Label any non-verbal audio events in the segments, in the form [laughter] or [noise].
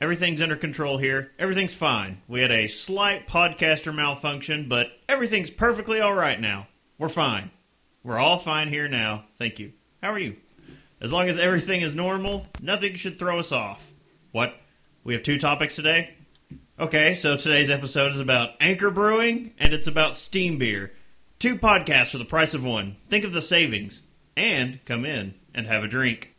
Everything's under control here. Everything's fine. We had a slight podcaster malfunction, but everything's perfectly all right now. We're fine. We're all fine here now. Thank you. How are you? As long as everything is normal, nothing should throw us off. What? We have two topics today? Okay, so today's episode is about Anchor Brewing and it's about steam beer. Two podcasts for the price of one. Think of the savings. And come in and have a drink.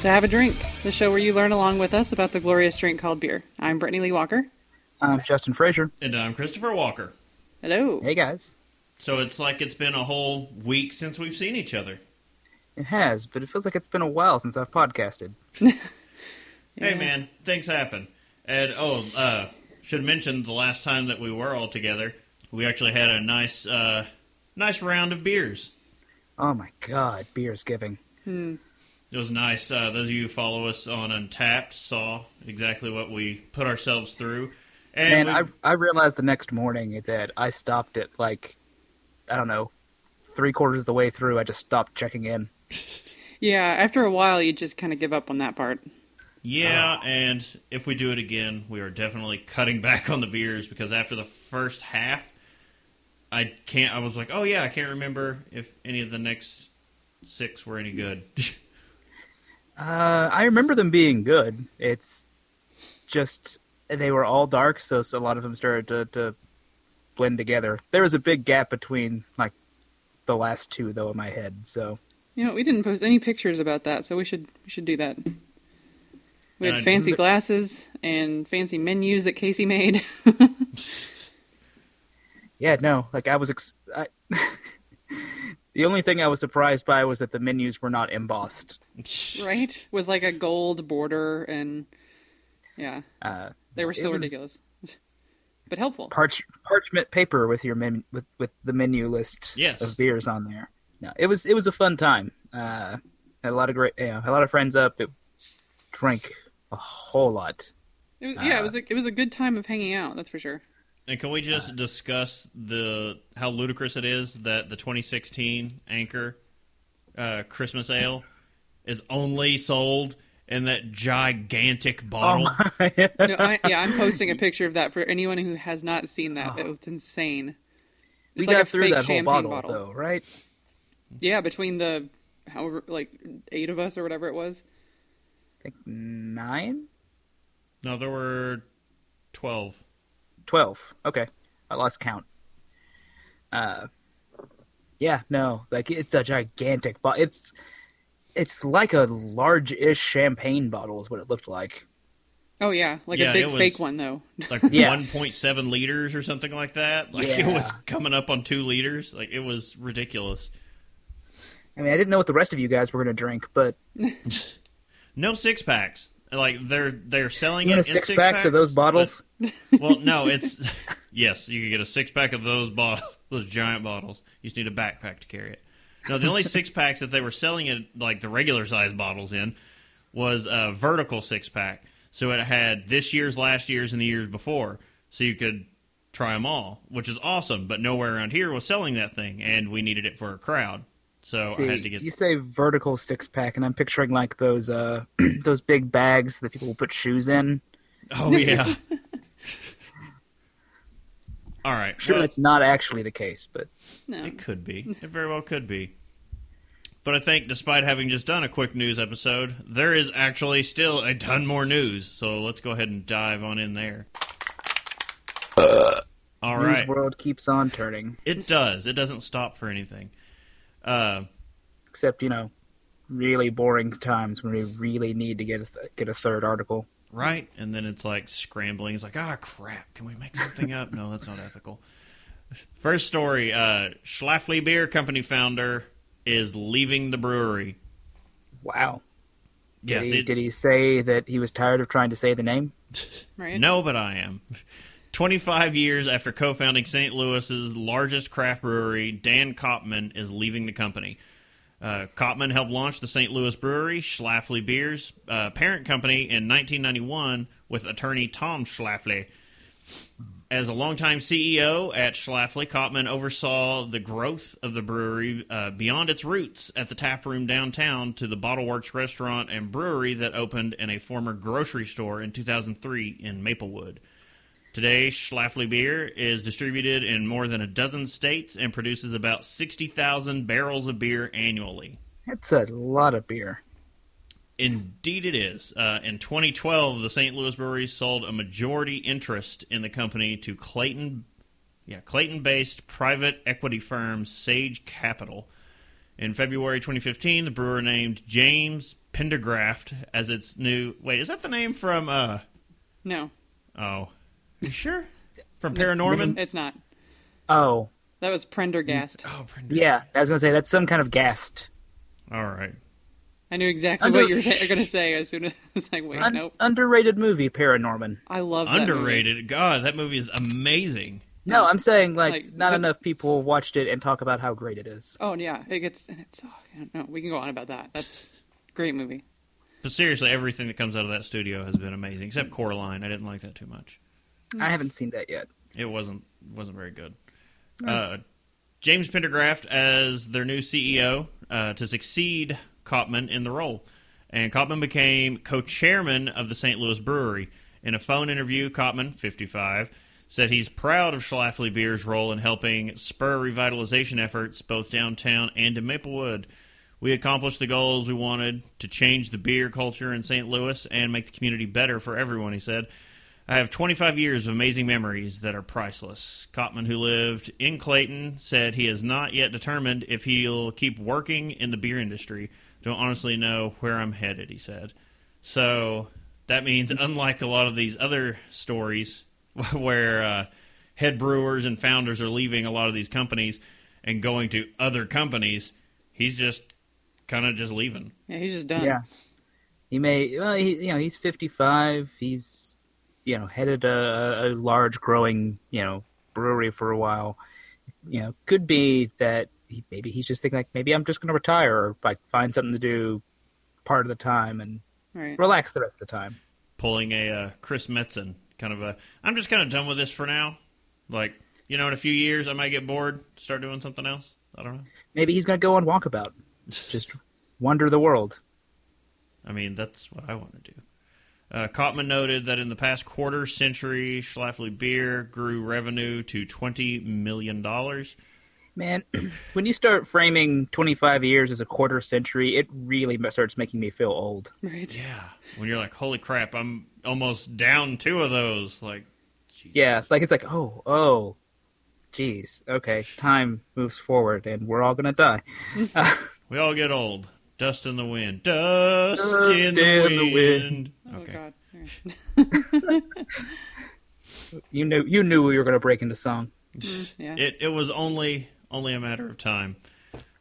To Have a Drink, the show where you learn along with us about the glorious drink called beer. I'm Brittany Lee Walker. I'm Justin Frazier. And I'm Christopher Walker. Hello. Hey guys. So it's like it's been a whole week since we've seen each other. It has, but it feels like it's been a while since I've podcasted. [laughs] Hey man, things happen. And oh, uh, should mention the last time that we were all together, we actually had a nice, uh, nice round of beers. Oh my god, beer's giving. It was nice. Uh, those of you who follow us on Untappd saw exactly what we put ourselves through. And Man, we- I I realized the next morning that I stopped at like I don't know, three quarters of the way through. I just stopped checking in. [laughs] Yeah, after a while, you just kind of give up on that part. Yeah, and if we do it again, we are definitely cutting [laughs] back on the beers because after the first half, I can't. I was like, oh yeah, I can't remember if any of the next six were any good. [laughs] Uh, I remember them being good. It's just they were all dark, so, so a lot of them started to, to blend together. There was a big gap between like the last two, though, in my head. So You know, we didn't post any pictures about that, so we should we should do that. We had I- fancy glasses and fancy menus that Casey made. [laughs] Yeah, no, like I was. Ex- I, [laughs] the only thing I was surprised by was that the menus were not embossed. [laughs] right? With like a gold border and yeah, Uh, they were so ridiculous, [laughs] but helpful. parch parchment paper with your men with with the menu list Yes. of beers on there. No, it was it was a fun time. Uh, had a lot of great, you know, a lot of friends up. It drank a whole lot. It was, yeah, it Uh, was a, it was a good time of hanging out. That's for sure. and can we just discuss the how ludicrous it is that the 2016 Anchor uh, Christmas Ale is only sold in that gigantic bottle? Oh [laughs] No, I, yeah, I'm [laughs] posting a picture of that for anyone who has not seen that. It was insane. we It's like got a through fake that whole champagne bottle, though, right? Yeah, between the however like eight of us or whatever it was. I think nine, No, there were 12. twelve. Okay, I lost count. Uh, yeah, no, like it's a gigantic bottle. It's it's like a large-ish champagne bottle is what it looked like. Oh yeah, like Yeah, a big fake one though. [laughs] Like Yeah. 1.7 liters or something like that. Like it was coming up on 2 liters. Like it was ridiculous. I mean, I didn't know what the rest of you guys were going to drink, but [laughs] No six packs. Like they're they're selling you it want in six, six packs of those bottles. but- well, no, [laughs] it's yes, you can get a six pack of those bottles, those giant bottles. You just need a backpack to carry it. No, the only six packs that they were selling it like the regular size bottles in was a vertical six pack. So it had this year's, last year's, and the years before, so you could try them all, which is awesome. But nowhere around here was selling that thing, and we needed it for a crowd. So See, I had to get. you say vertical six pack, and I'm picturing like those uh [clears throat] those big bags that people will put shoes in. Oh yeah. [laughs] all right. Sure, well- it's not actually the case, but No. It could be. [laughs] It very well could be. But I think, despite having just done a quick news episode, there is actually still a ton more news. So let's go ahead and dive on in there. right. world keeps on turning. It does. It doesn't stop for anything. Uh, Except, you know, really boring times when we really need to get a th- get a third article. right? And then it's like scrambling. It's like, ah, crap. Can we make something up? No, that's not ethical. First story: uh, Schlafly Beer Company founder is leaving the brewery. Wow. Yeah, Did he, they- did he say that he was tired of trying to say the name? [laughs] [laughs] Right? No, but I am. 25 years after co founding St. Louis's largest craft brewery, Dan Kopman is leaving the company. Uh, Kopman helped launch the St. Louis brewery, Schlafly Beers, uh, parent company, in 1991 with attorney Tom Schlafly. As a longtime CEO at Schlafly, Kopman oversaw the growth of the brewery uh, beyond its roots at the tap room downtown to the Bottleworks restaurant and brewery that opened in a former grocery store in 2003 in Maplewood. Today, Schlafly beer is distributed in more than a dozen states and produces about 60,000 barrels of beer annually. That's a lot of beer. Indeed, it is. Uh, in 2012, the St. Louis Brewery sold a majority interest in the company to Clayton, yeah, Clayton-based private equity firm Sage Capital. In February 2015, the brewer named James Pendergast as its new. Wait, is that the name from? uh No, Oh, you [laughs] sure? From Paranorman? it's not. Oh, That was Prendergast. Oh, Pender- yeah. I was gonna say that's some kind of ghast. All right. I knew exactly Under- what you were going to say as soon as [laughs] I was like, wait, Un- nope. Underrated movie, Paranorman. I love that movie. Underrated. God, that movie is amazing. No, I'm saying like, Like, not but- enough people watched it and talk about how great it is. Oh yeah, it gets and it's. Oh, I don't know. We can go on about that. That's a great movie. But seriously, everything that comes out of that studio has been amazing, except Coraline. I didn't like that too much. I haven't seen that yet. It wasn't wasn't very good. Uh, James Pendergast as their new CEO uh, to succeed Kopman in the role, and Kopman became co-chairman of the St. Louis Brewery. In a phone interview, Kopman, 55, said he's proud of Schlafly Beer's role in helping spur revitalization efforts both downtown and in Maplewood. We accomplished the goals we wanted to change the beer culture in St. Louis and make the community better for everyone, he said. I have 25 years of amazing memories that are priceless. Kopman, who lived in Clayton, said he has not yet determined if he'll keep working in the beer industry. Don't honestly know where I'm headed, he said. So that means, unlike a lot of these other stories [laughs] where uh, head brewers and founders are leaving a lot of these companies and going to other companies, he's just kind of just leaving. Yeah, he's just done. Yeah, he may. Well, he, you know, he's 55. He's, you know, headed a, a large, growing, you know, brewery for a while. You know, could be that he, maybe he's just thinking like, maybe I'm just going to retire or like find something to do part of the time and Right. relax the rest of the time. pulling a uh, Chris Metzen kind of a. I'm just kind of done with this for now. Like you know, in a few years, I might get bored, start doing something else. I don't know. Maybe he's going to go on walkabout, [laughs] just wander the world. I mean, that's what I want to do. Uh, Kopman noted that in the past quarter century, Schlafly Beer grew revenue to twenty million dollars. Man, [clears throat] when you start framing 25 years as a quarter century, it really starts making me feel old. Right. Yeah, when you're like, "Holy crap, I'm almost down two of those." Like, jeez. Yeah, like it's like, oh, oh, geez, okay, time moves forward, and we're all gonna die. [laughs] we all get old. Dust in the wind. Dust, Dust in, the, in the wind. Oh Okay. God. All right. [laughs] You knew, you knew we were gonna break into song. Mm, yeah. It it was only only a matter of time.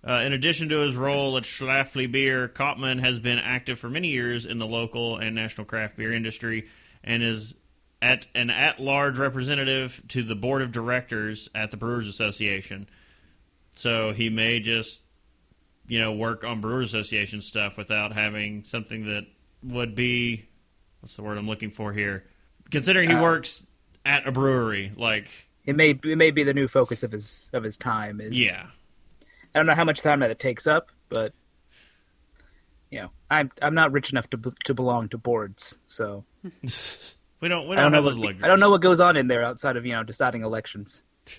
Uh, in addition to his role at Schlafly Beer, Kopman has been active for many years in the local and national craft beer industry, and is at an at-large representative to the board of directors at the Brewers Association. So he may just, you know, work on Brewers Association stuff without having something that would be what's the word I'm looking for here. Considering he Uh, works at a brewery, like It may, it may be the new focus of his of his time. Is yeah. I don't know how much time that it takes up, but you know, I'm I'm not rich enough to to belong to boards, so [laughs] We don't. We I don't, don't know have what those luxuries. I don't know what goes on in there outside of you know deciding elections. [laughs]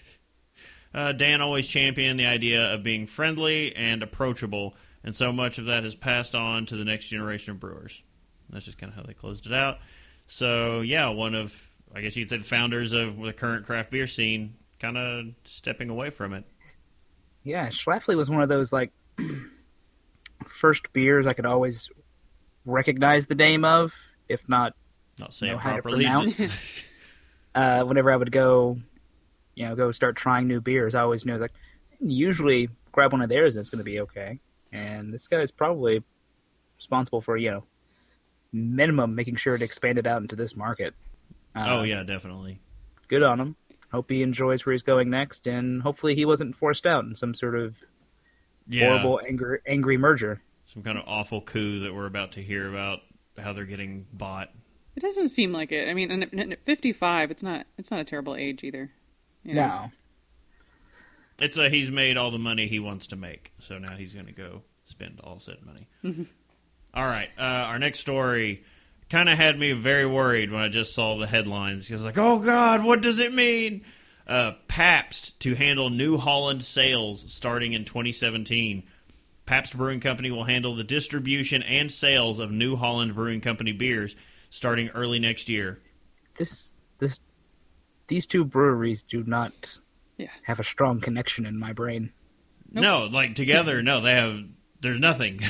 Uh, Dan always championed the idea of being friendly and approachable, and so much of that has passed on to the next generation of brewers. That's just kind of how they closed it out. So yeah, one of I guess you could say the founders of the current craft beer scene, kind of stepping away from it. Yeah, Schlafly was one of those like [clears throat] first beers I could always recognize the name of, if not Not saying Know how to pronounce. [laughs] uh, whenever I would go, you know, go start trying new beers, I always knew like usually grab one of theirs and it's going to be okay. And this guy's probably responsible for you know minimum making sure it expanded out into this market. Uh, oh yeah, definitely. good on him. Hope he enjoys where he's going next, and hopefully he wasn't forced out in some sort of Yeah, horrible angry angry merger. some kind of awful coup that we're about to hear about how they're getting bought. It doesn't seem like it. I mean, and at- at 55, it's not it's not a terrible age either. You know? No, It's a he's made all the money he wants to make, so now he's going to go spend all said money. [laughs] All right, uh, our next story kind of had me very worried when I just saw the headlines. Because like, oh God, what does it mean? Uh, Pabst to handle New Holland sales starting in 2017. Pabst Brewing Company will handle the distribution and sales of New Holland Brewing Company beers starting early next year. this this these two breweries do not Yeah. have a strong connection in my brain. No, like together, [laughs] no, they have. There's nothing.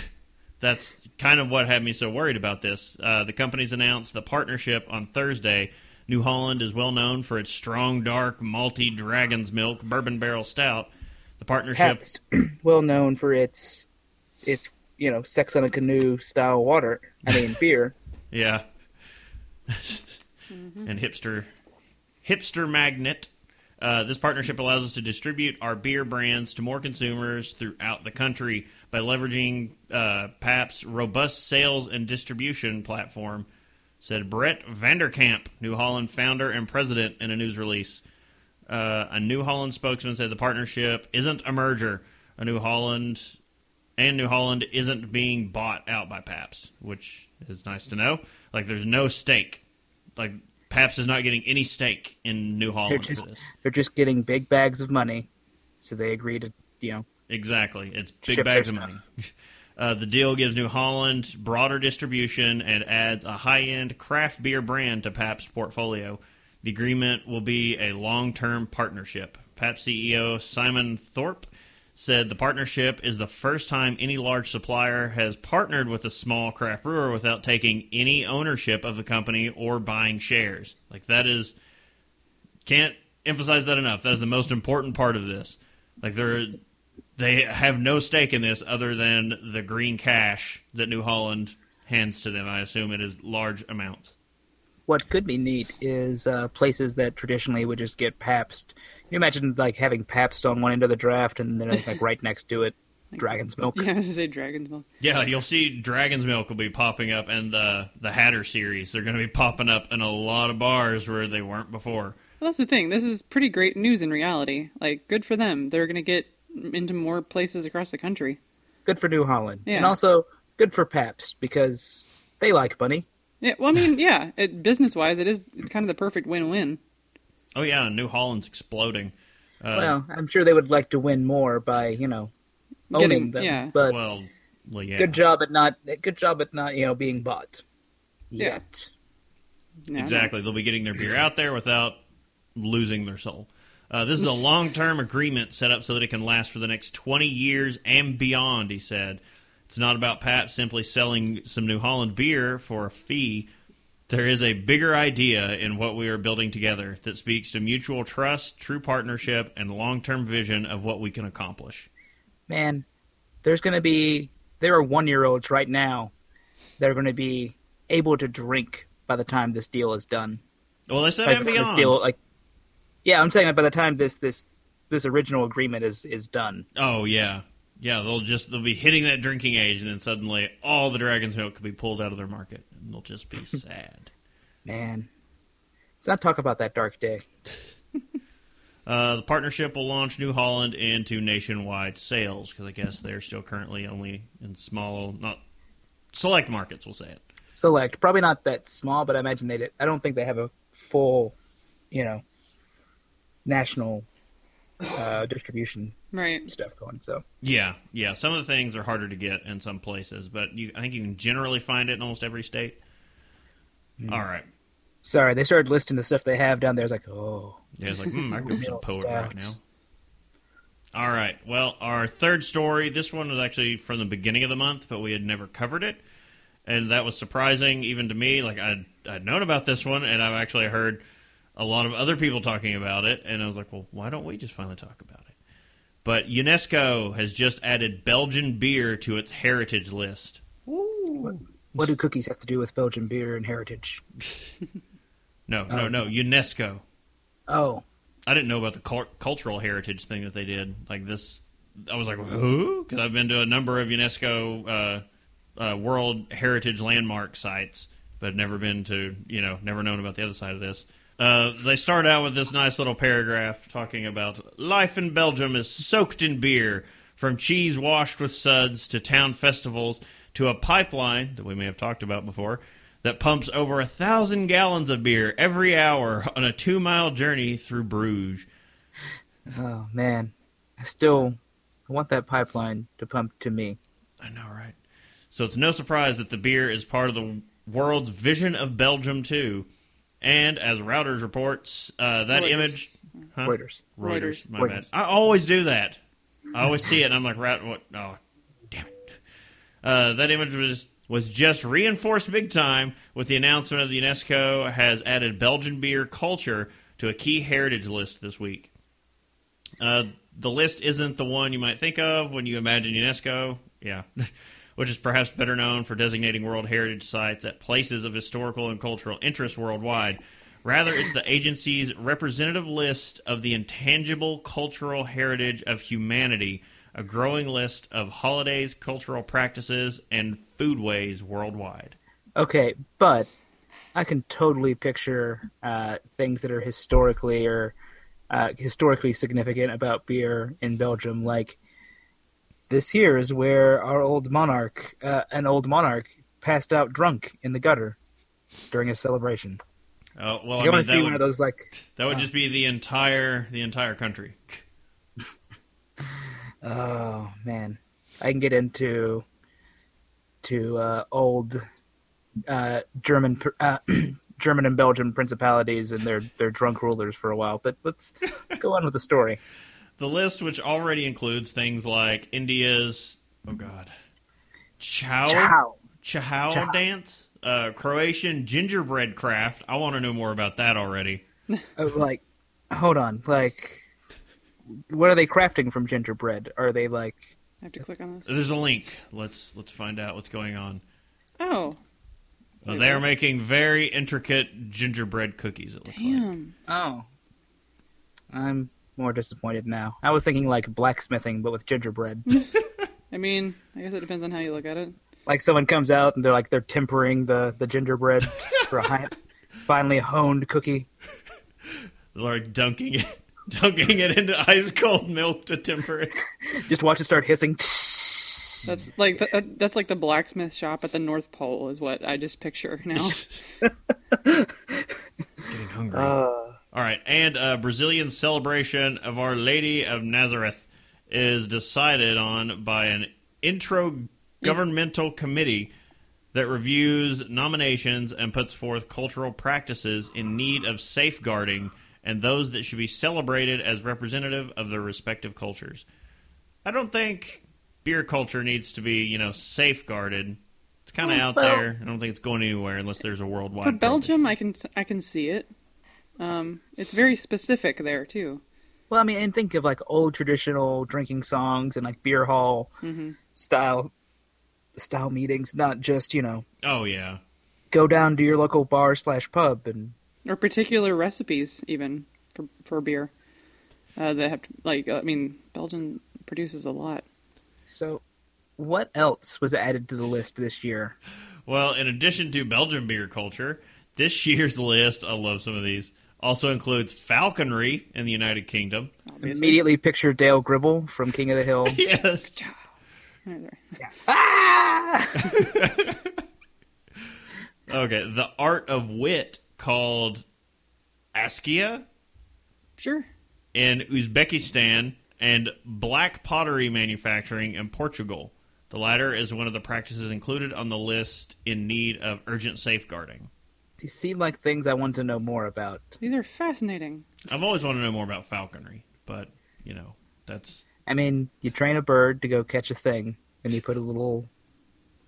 That's kind of what had me so worried about this. Uh, the companies announced the partnership on Thursday. New Holland is well known for its strong, dark, malty Dragon's Milk bourbon barrel stout. The partnership, [clears throat] well known for its its you know sex on a canoe style water. I mean [laughs] beer. yeah, [laughs] and hipster, hipster magnet. Uh, this partnership allows us to distribute our beer brands to more consumers throughout the country by leveraging uh, Pabst's robust sales and distribution platform, said Brett Vanderkamp, New Holland founder and president, in a news release. Uh, a New Holland spokesman said the partnership isn't a merger. A New Holland and New Holland isn't being bought out by Pabst, which is nice to know. Like, there's no stake. Like, Pabst is not getting any stake in New They're Holland just they're just getting big bags of money, so they agree to you know Exactly. It's big bags of money. [laughs] Uh, the deal gives New Holland broader distribution and adds a high end craft beer brand to Pabst's portfolio. The agreement will be a long term partnership. Pabst CEO Simon Thorpe said the partnership is the first time any large supplier has partnered with a small craft brewer without taking any ownership of the company or buying shares. Like, that is. Can't emphasize that enough. That is the most important part of this. Like, they're they have no stake in this other than the green cash that New Holland hands to them. I assume it is large amounts. What could be neat is uh, places that traditionally would just get Pabst. Can you imagine like having Pabst on one end of the draft and then like [laughs] right next to it, Dragon's Milk? Yeah, I was gonna say Dragon's Milk. Yeah, you'll see Dragon's Milk will be popping up, and the the Hatter series. They're going to be popping up in a lot of bars where they weren't before. Well, that's the thing. This is pretty great news in reality. Like, good for them. They're gonna get into more places across the country. Good for New Holland, Yeah. and also good for Pabst because they like money. Yeah, well, I mean, yeah, it, business-wise, it is it's kind of the perfect win-win. Oh yeah, New Holland's exploding. Uh, well, I'm sure they would like to win more by you know owning Getting- them. yeah. But well, well, yeah, good job at not good job at not you know being bought. Yeah. Yet. No, no. Exactly. They'll be getting their beer out there without losing their soul. Uh, this is a [laughs] long term agreement set up so that it can last for the next 20 years and beyond, he said. It's not about Pabst simply selling some New Holland beer for a fee. There is a bigger idea in what we are building together that speaks to mutual trust, true partnership, and long term vision of what we can accomplish. man, there's going to be there are one year olds right now that are going to be able to drink by the time this deal is done. Well, they said By and the time this beyond. deal, like, yeah, I'm saying that by the time this this this original agreement is is done, Oh yeah, yeah. They'll just they'll be hitting that drinking age, and then suddenly all the dragon's milk could be pulled out of their market, and they'll just be [laughs] sad. man. Let's not talk about that dark day. [laughs] Uh, the partnership will launch New Holland into nationwide sales because I guess they're still currently only in small, not select markets. We'll say it. Select, probably not that small, but I imagine they. did- I don't think they have a full, you know, national uh, distribution Right. stuff going. So Yeah, yeah. Some of the things are harder to get in some places, but you, I think you can generally find it in almost every state. All right. sorry, they started listing the stuff they have down there. It's like, oh, Yeah, it's like, hmm, I could be some poet right now. All right. Well, our third story. This one was actually from the beginning of the month, but we had never covered it, and that was surprising even to me. Like I'd I'd known about this one, and I've actually heard a lot of other people talking about it, and I was like, well, why don't we just finally talk about it? But UNESCO has just added Belgian beer to its heritage list. What do cookies have to do with Belgian beer and heritage? [laughs] No, no, Oh. no, UNESCO. Oh, I didn't know about the cul- cultural heritage thing that they did. Like this, I was like, who? Because I've been to a number of UNESCO uh, uh, World Heritage landmark sites, but never been to, you know, never known about the other side of this. Uh, they start out with this nice little paragraph talking about life in Belgium is soaked in beer, from cheese washed with suds to town festivals to a pipeline that we may have talked about before that pumps over a thousand gallons of beer every hour on a two mile journey through Bruges. oh man, I still want that pipeline to pump to me. I know, right? So it's no surprise that the beer is part of the world's vision of Belgium too. And as Routers reports, uh, that Reuters. image. Huh? Reuters. Reuters. Reuters. My Reuters. bad. I always do that. I always see it, and I'm like, "Rat, what? Oh, damn it!" Uh, that image was was just reinforced big time with the announcement of the UNESCO has added Belgian beer culture to a key heritage list this week. Uh, the list isn't the one you might think of when you imagine UNESCO. Yeah. [laughs] Which is perhaps better known for designating World Heritage sites at places of historical and cultural interest worldwide. Rather, it's the agency's representative list of the intangible cultural heritage of humanity, a growing list of holidays, cultural practices, and foodways worldwide. Okay, but I can totally picture uh, things that are historically or uh, historically significant about beer in Belgium. Like this here is where our old monarch, uh, an old monarch, passed out drunk in the gutter during a celebration. Oh well, you I mean, want to that see would, one of those like that would just be the entire the entire country. [laughs] Oh man, I can get into to uh, old uh, German uh, [clears throat] German and Belgian principalities and their their drunk rulers for a while. But let's, let's go on with the story. The list, which already includes things like India's oh god, chow Ciao. chow Chow. dance, uh, Croatian gingerbread craft. I want to know more about that already. Uh, like, hold on, like, what are they crafting from gingerbread? Are they like? I have to click on this. There's a link. Let's let's find out what's going on. Oh, Uh, they are making very intricate gingerbread cookies. It looks like. damn. Oh, I'm more disappointed now. I was thinking like blacksmithing, but with gingerbread. [laughs] I mean, I guess it depends on how you look at it. like someone comes out and they're like they're tempering the the gingerbread for a hi- [laughs] finally honed cookie. Like dunking it, [laughs] dunking it into ice cold milk to temper it. Just watch it start hissing. That's like the, uh, that's like the blacksmith shop at the North Pole is what I just picture now. Getting hungry. Uh, All right, and a Brazilian celebration of Our Lady of Nazareth is decided on by an intro governmental committee that reviews nominations and puts forth cultural practices in need of safeguarding and those that should be celebrated as representative of their respective cultures. I don't think beer culture needs to be, you know, safeguarded. It's kind of oh, Well, out well- there. I don't think it's going anywhere unless there's a worldwide. For. Belgium, I can I can see it. Um, it's very specific there too. well, I mean, and think of like old traditional drinking songs and like beer hall hmm style style meetings, not just you know Oh yeah. go down to your local bar slash pub and Or particular recipes, even for for beer. Uh, that have to, like I mean, Belgium produces a lot. so. What else was added to the list this year? Well, in addition to Belgian beer culture, this year's list, I love some of these, also includes falconry in the United Kingdom. Obviously. Immediately picture Dale Gribble from King of the Hill. [laughs] Yes. Right ah! [laughs] Okay, the art of wit called Askiya Sure. in Uzbekistan and black pottery manufacturing in Portugal. The latter is one of the practices included on the list in need of urgent safeguarding. These seem like things I want to know more about. These are fascinating. I've always wanted to know more about falconry, but you know that's I mean, you train a bird to go catch a thing, and you put a little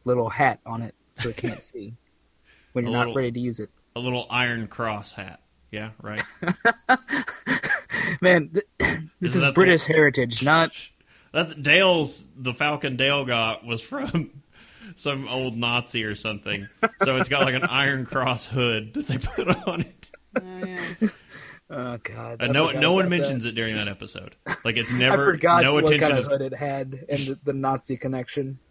little hat on it so it can't see [laughs] when you're not little- ready to use it. a little iron cross hat. Yeah, right. [laughs] Man, th- [clears throat] this Isn't is that British heritage, not [laughs] That's Dale's. The falcon Dale got was from some old Nazi or something. So it's got like an iron cross hood that they put on it. Oh, yeah. [laughs] Oh God! And no, no one about that. mentions it during that episode. Like it's never. [laughs] I never forgot no what attention kind of hood it had and the, the Nazi connection. [laughs]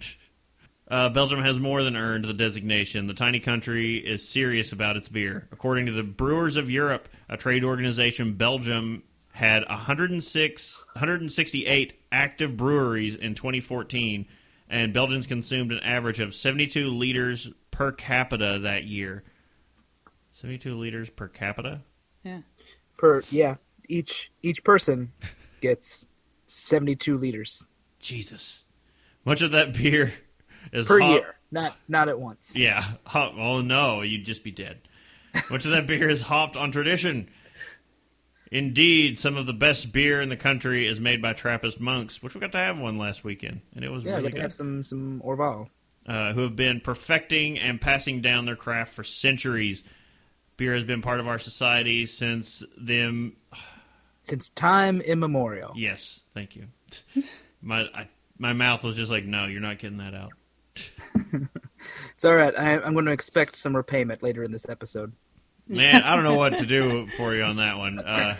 Uh, Belgium has more than earned the designation. The tiny country is serious about its beer. According to the Brewers of Europe, a trade organization, Belgium had 106, 168 active breweries in 2014, and Belgians consumed an average of 72 liters per capita that year. 72 liters per capita? Yeah. Per yeah, each each person gets seventy two liters Jesus. Much of that beer is per hop- year, not not at once. Yeah. Hop- oh no, you'd just be dead. Much of that beer is hopped on tradition. Indeed, some of the best beer in the country is made by Trappist monks, which we got to have one last weekend, and it was Yeah, really good. have some some Orval. Uh, who have been perfecting and passing down their craft for centuries. Beer has been part of our society since them. Since time immemorial. Yes, thank you. [laughs] My I, my mouth was just like, no, you're not getting that out. [laughs] It's all right. I, I'm going to expect some repayment later in this episode. Man, I don't know what to do for you on that one. Uh,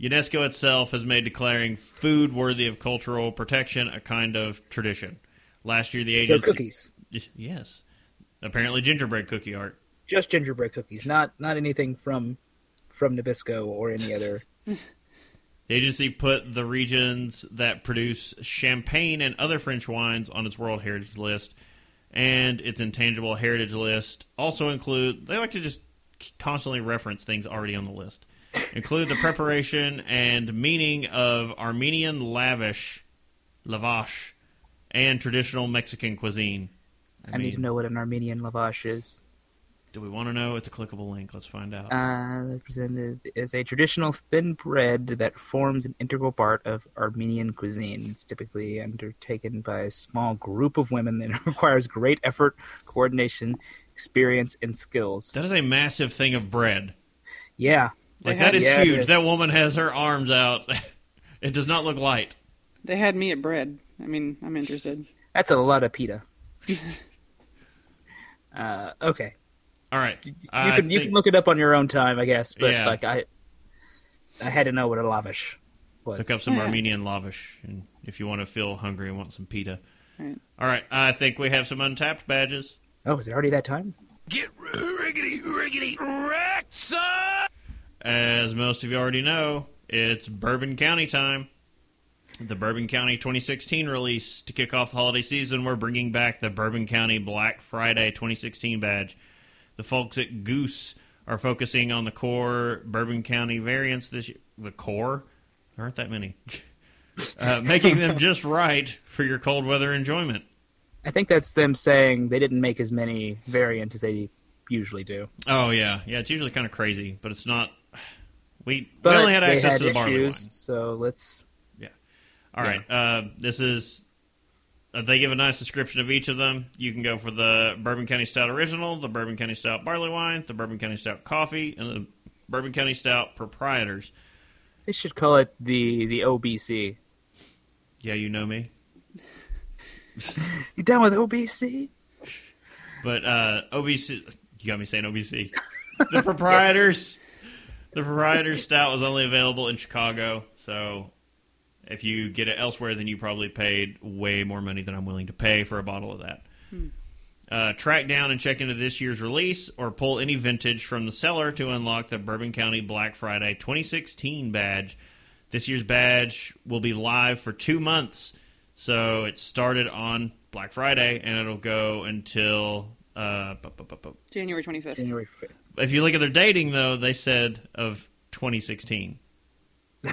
UNESCO itself has made declaring food worthy of cultural protection a kind of tradition. Last year, the agency. So cookies, Yes. Apparently, gingerbread cookie art. just gingerbread cookies, not not anything from from Nabisco or any other. [laughs] The agency put the regions that produce champagne and other French wines on its World Heritage List, and its intangible heritage list also include. They like to just constantly reference things already on the list. Include the preparation and meaning of Armenian lavish, lavash, and traditional Mexican cuisine. I, need to know what an Armenian lavash is. Do we want to know? It's a clickable link. Let's find out. Uh, presented as a traditional thin bread that forms an integral part of Armenian cuisine. It's typically undertaken by a small group of women and [laughs] requires great effort, coordination, experience, and skills. that is a massive thing of bread. Yeah, Like had- that is Yeah, huge. is. That woman has her arms out. [laughs] it does not look light. They had me at bread. I mean, I'm interested. that's a lot of pita. [laughs] uh, okay, All right. you I can you can look it up on your own time, I guess. But Yeah. like I, I had to know what a lavish was. Look up some Yeah. Armenian lavish, and if you want to feel hungry and want some pita. Right. All right, I think we have some Untappd badges. Oh, is it already that time? Get riggedy, riggedy, wrecked, As most of you already know, it's Bourbon County time. The Bourbon County 2016 release to kick off the holiday season. We're bringing back the Bourbon County Black Friday 2016 badge. The folks at Goose are focusing on the core Bourbon County variants this year. The core? There aren't that many. [laughs] uh, making them just right for your cold weather enjoyment. I think that's them saying they didn't make as many variants as they usually do. Oh yeah, yeah. It's usually kind of crazy, but it's not. We But we only had access had to the barley wine. so let's. Yeah. All right. Uh, this is. Uh, they give a nice description of each of them. You can go for the Bourbon County Stout Original, the Bourbon County Stout Barley Wine, the Bourbon County Stout Coffee, and the Bourbon County Stout Proprietors. They should call it the the OBC. Yeah, you know me. [laughs] You down with OBC? But uh, OBC, you got me saying OBC. [laughs] The proprietors, the proprietors stout was only available in Chicago. So if you get it elsewhere, then you probably paid way more money than I'm willing to pay for a bottle of that. Uh, track down and check into this year's release, or pull any vintage from the cellar to unlock the Bourbon County Black Friday 2016 badge. This year's badge will be live for two months, so it started on Black Friday and it'll go until. Uh, bu- bu- bu- bu- January 25th. January fifth. if you look at their dating, though, they said of 2016. [laughs] so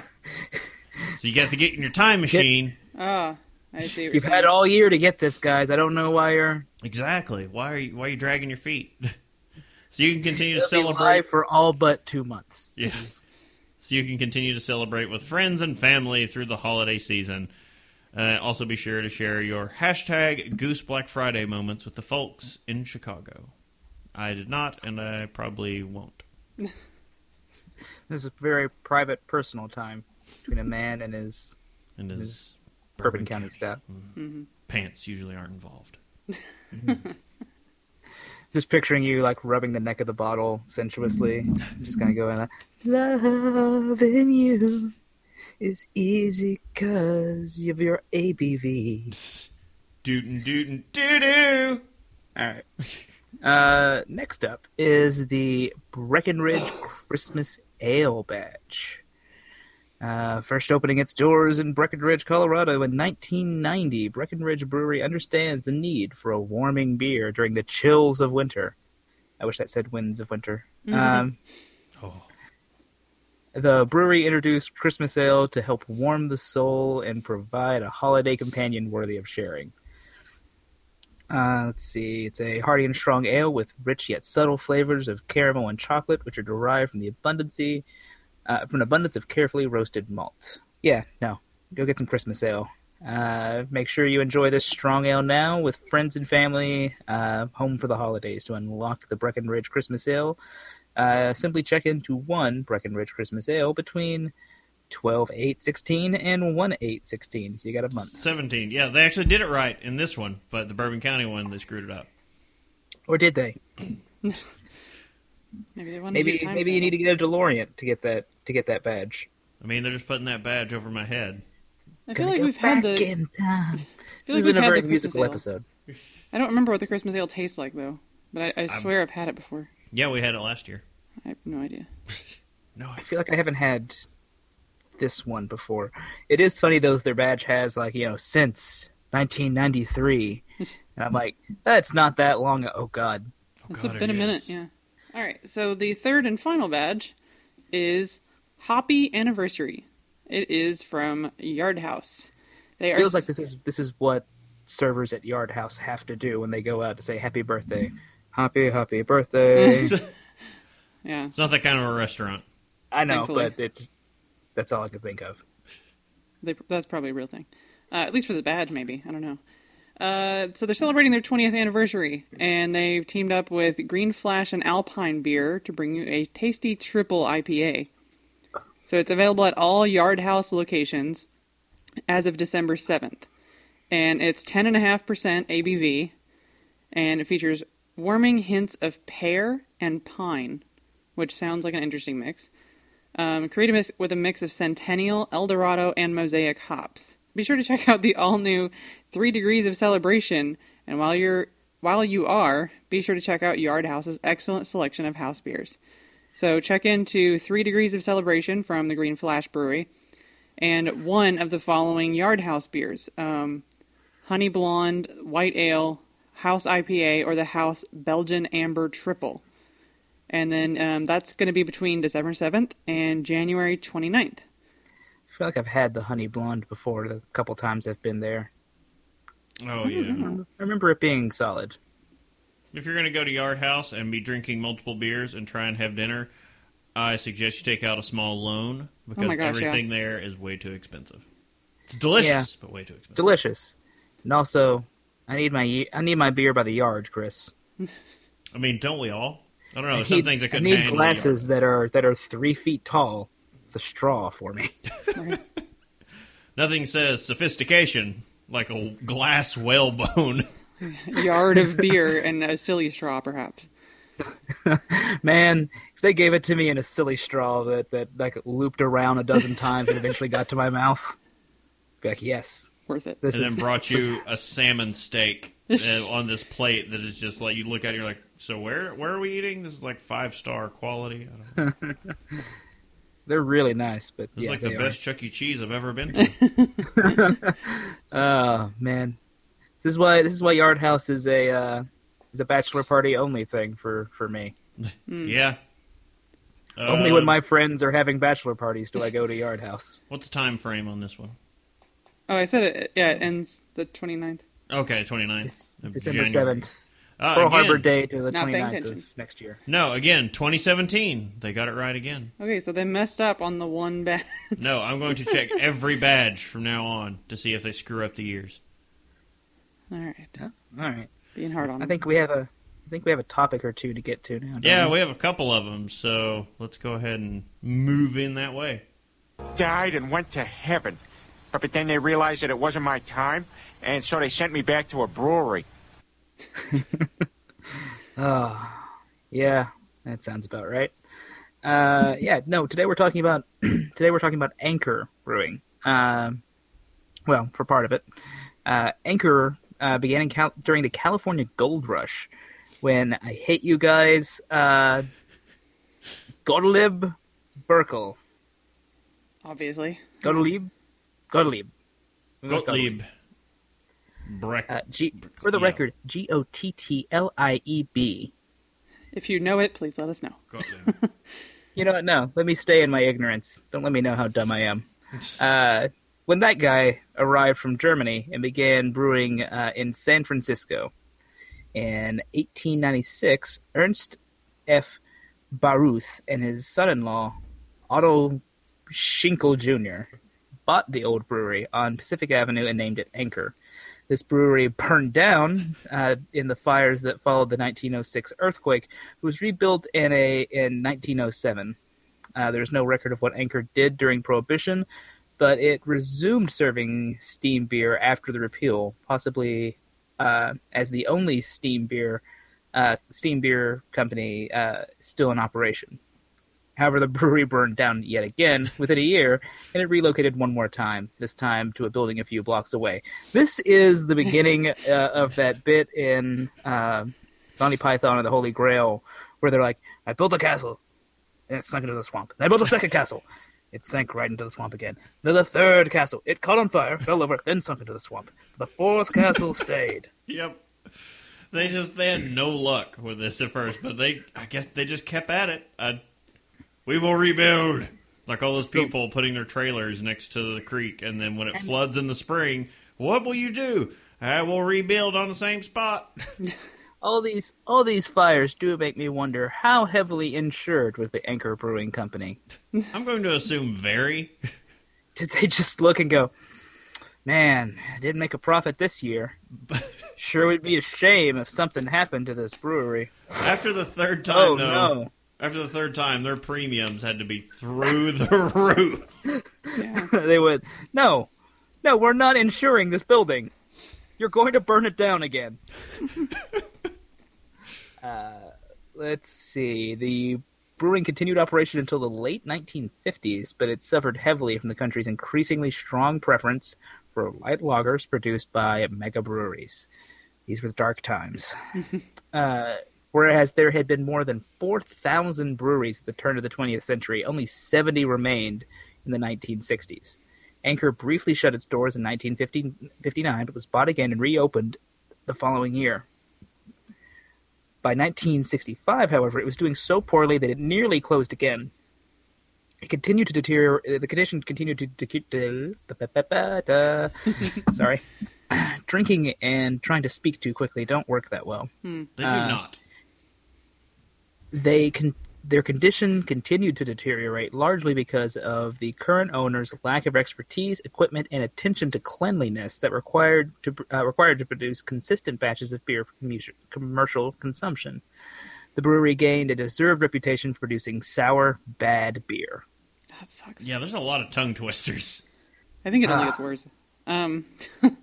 you got to get in your time machine. Oh, I see. What You've had all year to get this, guys. I don't know why you're Exactly. Why are you Why are you dragging your feet? [laughs] so you can continue to It'll be celebrate. for all but two months. Yes. [laughs] so you can continue to celebrate with friends and family through the holiday season. Uh, also, be sure to share your hashtag Goose Black Friday moments with the folks in Chicago. I did not, and I probably won't. [laughs] There's a very private, personal time between a man and his And his his Bourbon County staff. pants usually aren't involved. [laughs] Just picturing you like rubbing the neck of the bottle sensuously, [laughs] just kind of going, like, "Loving you is easy 'cause of your ABV." Dootin' dootin' doo doo. All right. Uh, next up is the Breckenridge Christmas Ale Batch. Uh, first opening its doors in Breckenridge, Colorado in 1990, Breckenridge Brewery understands the need for a warming beer during the chills of winter. I wish that said winds of winter. Um, Oh, the brewery introduced Christmas Ale to help warm the soul and provide a holiday companion worthy of sharing. Uh, let's see. It's a hearty and strong ale with rich yet subtle flavors of caramel and chocolate, which are derived from the abundancy uh, from an abundance of carefully roasted malt. Yeah, no, go get some Christmas ale. Uh, make sure you enjoy this strong ale now with friends and family uh, home for the holidays. To unlock the Breckenridge Christmas Ale, uh, simply check into one Breckenridge Christmas Ale between 12 8 16 and 1 8 16. So you got a month. 17. Yeah, they actually did it right in this one, but the Bourbon County one, they screwed it up. Or did they? [laughs] Maybe they wanted Maybe you time maybe you need to get a DeLorean to get that to get that badge. I mean, they're just putting that badge over my head. I feel Gonna like we've had the. in time. I This feel has like been we've a had very the Christmas musical ale. episode. I don't remember what the Christmas ale tastes like though, but I, I I'm- swear I've had it before. Yeah, we had it last year. I have no idea. [laughs] No, I feel like I haven't had this one before. It is funny though that their badge has like you know since 1993, [laughs] and I'm like that's not that long. Oh God, oh, It's God, been it a minute, yeah. All right, so the third and final badge is Hoppy Anniversary. It is from Yard House. They it are feels like this is this is what servers at Yard House have to do when they go out to say happy birthday, happy happy birthday. [laughs] yeah. It's not that kind of a restaurant. I know, Thankfully. but it that's all I could think of. They, that's probably a real thing. Uh, at least for the badge, maybe. I don't know. Uh, so they're celebrating their 20th anniversary, and they've teamed up with Green Flash and Alpine Beer to bring you a tasty triple IPA. So it's available at all Yard House locations as of December 7th. And it's 10.5% ABV, and it features warming hints of pear and pine, which sounds like an interesting mix. Um, created with- a mix of Centennial, Eldorado, and Mosaic hops. Be sure to check out the all-new Three Degrees of Celebration, and while you're while you are, be sure to check out Yard House's excellent selection of house beers. So check into Three Degrees of Celebration from the Green Flash Brewery, and one of the following Yard House beers: um, Honey Blonde, White Ale, House IPA, or the House Belgian Amber Triple. And then um, that's going to be between December 7th and January 29th. I feel like I've had the honey blonde before the couple times I've been there. Oh, yeah. I remember it being solid. If you're going to go to Yard House and be drinking multiple beers and try and have dinner, I suggest you take out a small loan because Oh my gosh, yeah. everything there is way too expensive. It's delicious, Yeah. but way too expensive. Delicious, and also I need my I need my beer by the yard, Chris. I mean, don't we all? I don't know. I There's some need, things I I couldn't I need glasses that are that are three feet tall. The straw for me. [laughs] Nothing says sophistication like a glass whalebone. [laughs] Yard of beer and a silly straw, perhaps. [laughs] Man, if they gave it to me in a silly straw that that like looped around a dozen times and eventually got to my mouth, I'd be like, yes, Worth it. this and is then brought [laughs] you a salmon steak uh, on this plate that is just like you look at it, you're like, so where where are we eating? This is like five star quality. I don't know. [laughs] they're really nice, but It's yeah, like they the are. best Chuck E. Cheese I've ever been to. [laughs] Oh man, this is why this is why Yard House is a uh, is a bachelor party only thing for for me. yeah. only Uh, when my friends are having bachelor parties do I go to Yard House. What's the time frame on this one? Oh, I said it. Yeah, it ends the 29th. Okay, 29th. Dec- December January. seventh. Uh, Pearl again- Harbor Day to the Not paying 29th of next year. No, again, 2017. They got it right again. Okay, so they messed up on the one [laughs] badge. No, I'm going to check every badge from now on to see if they screw up the years. All right, All right. being hard on I them. think we have a I think we have a topic or two to get to now. don't Yeah, we have a couple of them, so let's go ahead and move in that way. died and went to heaven. But, but then they realized that it wasn't my time, and so they sent me back to a brewery. Oh, [laughs] yeah, that sounds about right. Uh, yeah, no. Today we're talking about [clears throat] today we're talking about Anchor Brewing. Um, well, for part of it, uh, Anchor uh, began in Cal- during the California Gold Rush, when I hate you guys, uh, Gottlieb Burkel, Obviously, Gottlieb, Gottlieb, Gottlieb. Breck. Uh, G- for the Yeah. record, G O T T L I E B. if you know it, please let us know. Gottlieb. [laughs] You know what? No, let me stay in my ignorance. Don't let me know how dumb I am. [laughs] Uh, when that guy arrived from Germany and began brewing uh, in San Francisco in 1896, Ernst F. Baruth and his son-in-law Otto Schinkel Jr. bought the old brewery on Pacific Avenue and named it Anchor. This brewery burned down uh, in the fires that followed the 1906 earthquake. It was rebuilt in a in 1907. Uh, there's no record of what Anchor did during Prohibition, but it resumed serving steam beer after the repeal, possibly uh, as the only steam beer uh, steam beer company uh, still in operation. However, the brewery burned down yet again within a year, and it relocated one more time. This time to a building a few blocks away. This is the beginning [laughs] uh, of that bit in uh, Monty Python and the Holy Grail, where they're like, "I built a castle, and it sunk into the swamp. I built a second castle, it sank right into the swamp again. Then the third castle, it caught on fire, [laughs] fell over, then sunk into the swamp. The fourth castle stayed. [laughs] Yep. They just they had no luck with this at first, but they I guess they just kept at it. Uh, we will rebuild. Like all those Still- people putting their trailers next to the creek, and then when it floods in the spring, what will you do? I will rebuild on the same spot. [laughs] All these, all these fires do make me wonder how heavily insured was the Anchor Brewing Company. [laughs] I'm going to assume very. [laughs] Did they just look and go, "Man, I didn't make a profit this year. Sure would be a shame if something happened to this brewery." After the third oh, time, Oh though, no! After the third time, their premiums had to be through the [laughs] roof. Yeah. [laughs] they would no, no. We're not insuring this building. You're going to burn it down again. [laughs] uh, let's see. The brewing continued operation until the late 1950s, but it suffered heavily from the country's increasingly strong preference for light lagers produced by mega breweries. These were the dark times. uh, whereas there had been more than 4,000 breweries at the turn of the 20th century, only 70 remained in the 1960s. Anchor briefly shut its doors in 1959, but was bought again and reopened the following year. By 1965, however, it was doing so poorly that it nearly closed again. It continued to deteriorate. The condition continued to deteriorate. [laughs] Sorry, [clears throat] drinking and trying to speak too quickly don't work that well. They do Uh, not. They con- their condition continued to deteriorate largely because of the current owner's lack of expertise, equipment, and attention to cleanliness that required to uh, required to produce consistent batches of beer for commercial consumption. The brewery gained a deserved reputation for producing sour, bad beer. That sucks. Yeah, there's a lot of tongue twisters. I think it only Ah. gets worse. Um, [laughs]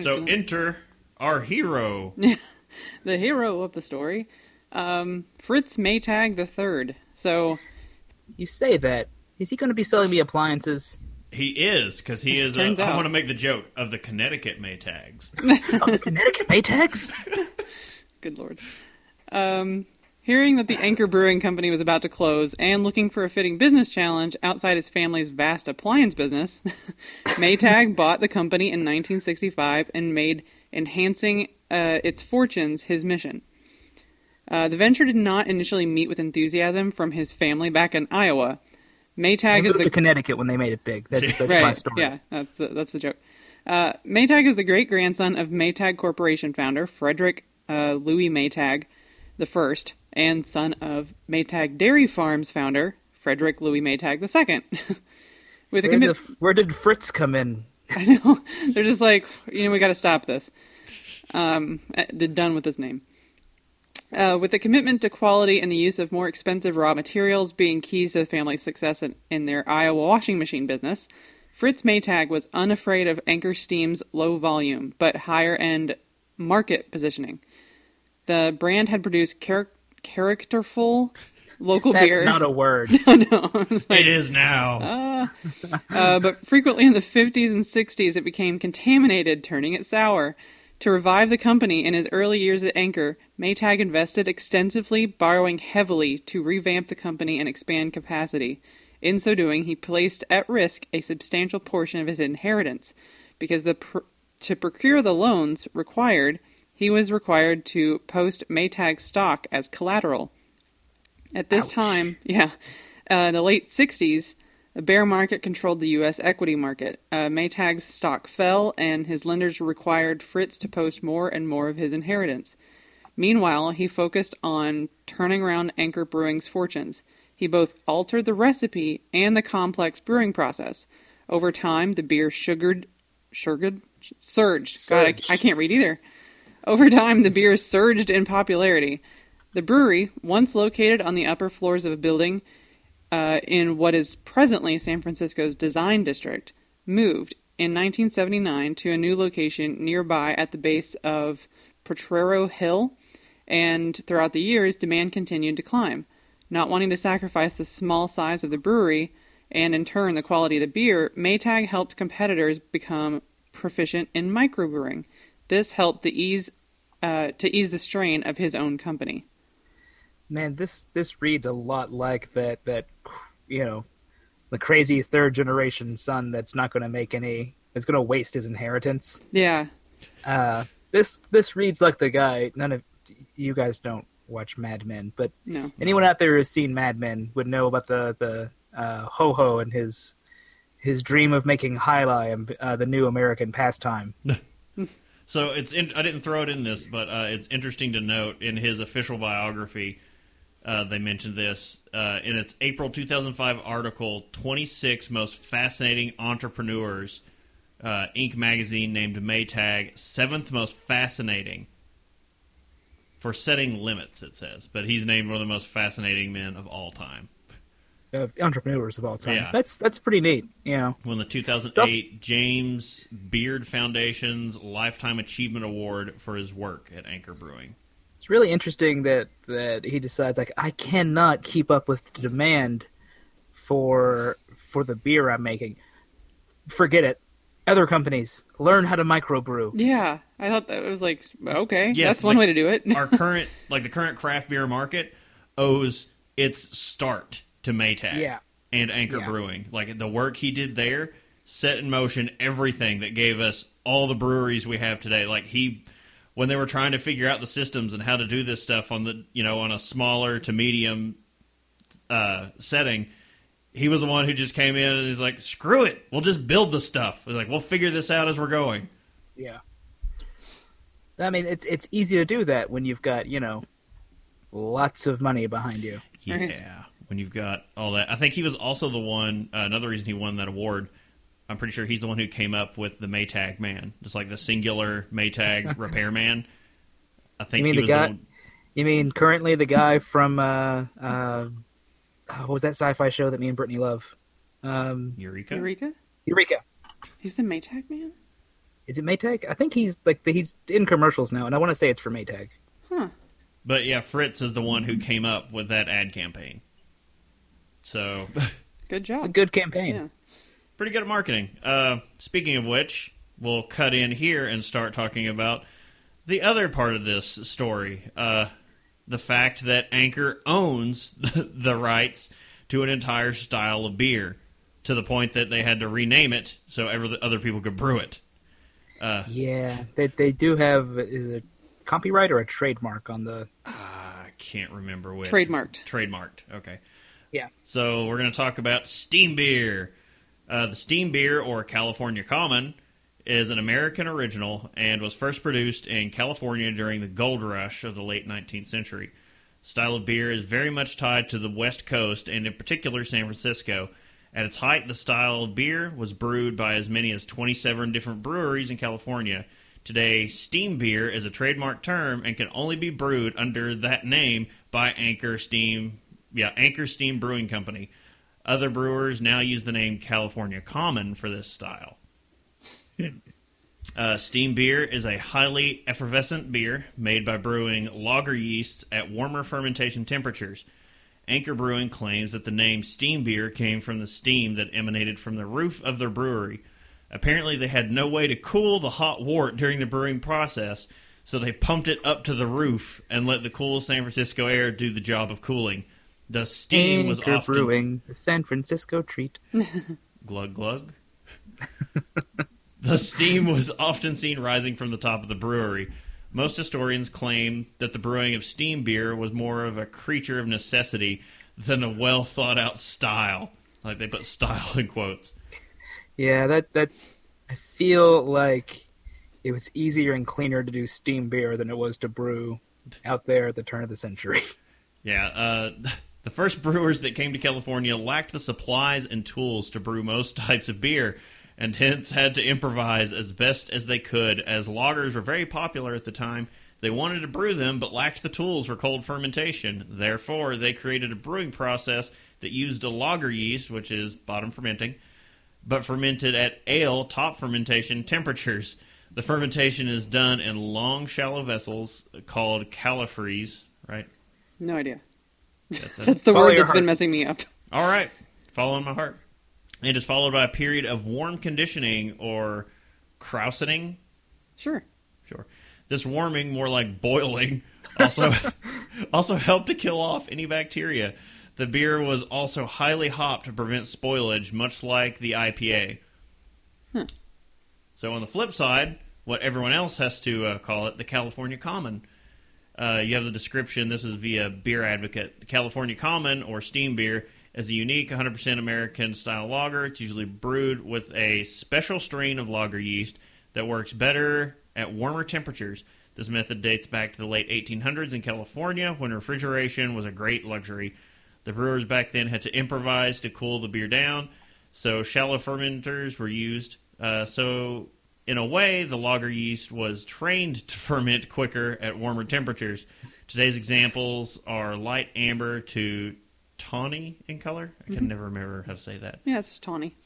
So enter our hero. [laughs] the hero of the story, um, Fritz Maytag the Third. So You say that. Is he going to be selling me appliances? He is because he is. A, Turns I want to make the joke of the Connecticut Maytags. [laughs] Oh, the Connecticut Maytags? [laughs] Good lord. Um, hearing that the Anchor Brewing Company was about to close and looking for a fitting business challenge outside his family's vast appliance business, [laughs] Maytag bought the company in 1965 and made enhancing uh, its fortunes his mission. Uh, the venture did not initially meet with enthusiasm from his family back in Iowa. I Maytag is the to Connecticut when they made it big. That's, that's my story. Yeah, that's the, that's the joke. Uh, Maytag is the great grandson of Maytag Corporation founder Frederick uh, Louis Maytag the first, and son of Maytag Dairy Farms founder Frederick Louis Maytag the second. [laughs] With a Where, commit, the, where did Fritz come in? [laughs] I know they're just like, you know, we got to stop this. Um, uh, they're done with this name. Uh, with a commitment to quality and the use of more expensive raw materials being keys to the family's success in, in their Iowa washing machine business, Fritz Maytag was unafraid of Anchor Steam's low volume but higher end market positioning. The brand had produced char- characterful local That's beer. not a word. Know. It's like- it is now. uh, but frequently in the 50s and 60s, it became contaminated, turning it sour. To revive the company in his early years at Anchor, Maytag invested extensively, borrowing heavily to revamp the company and expand capacity. In so doing, he placed at risk a substantial portion of his inheritance, because the pr- to procure the loans required, he was required to post Maytag stock as collateral. At this time, yeah, uh, in the late 60s, a bear market controlled the U.S. equity market. Uh, Maytag's stock fell, and his lenders required Fritz to post more and more of his inheritance. Meanwhile, he focused on turning around Anchor Brewing's fortunes. He both altered the recipe and the complex brewing process. Over time, the beer sugared, sugared, surged. God, I, I can't read either. Over time, the beer surged in popularity. The brewery, once located on the upper floors of a building uh, in what is presently San Francisco's design district, moved in 1979 to a new location nearby at the base of Potrero Hill, and throughout the years, demand continued to climb. Not wanting to sacrifice the small size of the brewery and in turn the quality of the beer, Maytag helped competitors become proficient in microbrewing. This helped the ease uh, to ease the strain of his own company. Man, this this reads a lot like that that you know the crazy third generation son that's not going to make any is going to waste his inheritance. Yeah, Uh, this this reads like the guy. None of you guys don't watch Mad Men, but no. anyone out there who's seen Mad Men would know about the the uh, ho ho and his his dream of making jai alai uh, the new American pastime. [laughs] So it's in, I didn't throw it in this, but uh, it's interesting to note in his official biography, uh, they mentioned this uh, in its April 2005 article. 26 most fascinating entrepreneurs. Uh, Inc. magazine named Maytag seventh most fascinating for setting limits. It says, but he's named one of the most fascinating men of all time. of entrepreneurs of all time. Yeah. That's that's pretty neat. You know, Won the 2008 James Beard Foundation's Lifetime Achievement Award for his work at Anchor Brewing. It's really interesting that that he decides like I cannot keep up with the demand for for the beer I'm making. Forget it. Other companies learn how to microbrew. Yeah, I thought that was like okay. Yes, that's one like, way to do it. Our [laughs] current, like the current craft beer market, owes its start to Maytag Yeah. and Anchor Yeah. Brewing. Like the work he did there set in motion everything that gave us all the breweries we have today. Like he, when they were trying to figure out the systems and how to do this stuff on the, you know, on a smaller to medium uh, setting. He was the one who just came in and he's like, "Screw it, we'll just build the stuff." He's like, "We'll figure this out as we're going." Yeah. I mean, it's it's easy to do that when you've got you know lots of money behind you. Yeah, when you've got all that. I think he was also the one. Uh, another reason he won that award. I'm pretty sure he's the one who came up with the Maytag man, just like the singular Maytag [laughs] repairman. I think You mean he the was guy- one- You mean currently the guy from uh, uh, what was that sci-fi show that me and Brittany love? Um, Eureka. Eureka? Eureka. He's the Maytag man? Is it Maytag? I think he's like the, he's in commercials now, and I want to say it's for Maytag. Huh. But yeah, Fritz is the one who came up with that ad campaign. So Good job. It's a good campaign. Yeah. Pretty good at marketing. Uh, speaking of which, we'll cut in here and start talking about the other part of this story. Uh, the fact that Anchor owns [laughs] the rights to an entire style of beer to the point that they had to rename it so every, other people could brew it. Yeah, they they do have is it copyright or a trademark on the I can't remember which. Trademarked. Trademarked. Okay. yeah. So we're going to talk about steam beer. Uh, the steam beer, or California Common, is an American original and was first produced in California during the gold rush of the late 19th century. Style of beer is very much tied to the West Coast and in particular San Francisco. At its height, the style of beer was brewed by as many as 27 different breweries in California. Today, steam beer is a trademark term and can only be brewed under that name by Anchor Steam, yeah, Anchor Steam Brewing Company. Other brewers now use the name California Common for this style. Uh, steam beer is a highly effervescent beer made by brewing lager yeasts at warmer fermentation temperatures. Anchor Brewing claims that the name steam beer came from the steam that emanated from the roof of their brewery. Apparently, they had no way to cool the hot wort during the brewing process, so they pumped it up to the roof and let the cool San Francisco air do the job of cooling. The steam was often Brewing, the San Francisco treat. [laughs] glug glug. the steam was often seen rising from the top of the brewery. Most historians claim that the brewing of steam beer was more of a creature of necessity than a well thought out style. Like they put style in quotes. Yeah, that that I feel like it was easier and cleaner to do steam beer than it was to brew out there at the turn of the century. Yeah, uh, the first brewers that came to California lacked the supplies and tools to brew most [laughs] types of beer, and hence had to improvise as best as they could. As lagers were very popular at the time, they wanted to brew them but lacked the tools for cold fermentation. Therefore, they created a brewing process that used a lager yeast, which is bottom fermenting, but fermented at ale top fermentation temperatures. The fermentation is done in long, shallow vessels called califrees, right? No idea. That's. That's the word that's been messing me up. All right, following my heart. It is followed by a period of warm conditioning or krausening. Sure. Sure. This warming, more like boiling, [laughs] also [laughs] also helped to kill off any bacteria. The beer was also highly hopped to prevent spoilage, much like the IPA. So on the flip side, what everyone else has to uh, call it, the California Common. Uh, you have the description. This is via BeerAdvocate. The California Common or steam beer is a unique 100% American style lager. It's usually brewed with a special strain of lager yeast that works better at warmer temperatures. This method dates back to the late 1800s in California when refrigeration was a great luxury. The brewers back then had to improvise to cool the beer down, so shallow fermenters were used. Uh, so, in a way, the lager yeast was trained to ferment quicker at warmer temperatures. Today's examples are light amber to tawny in color. I can never remember how to say that. Yeah, it's tawny.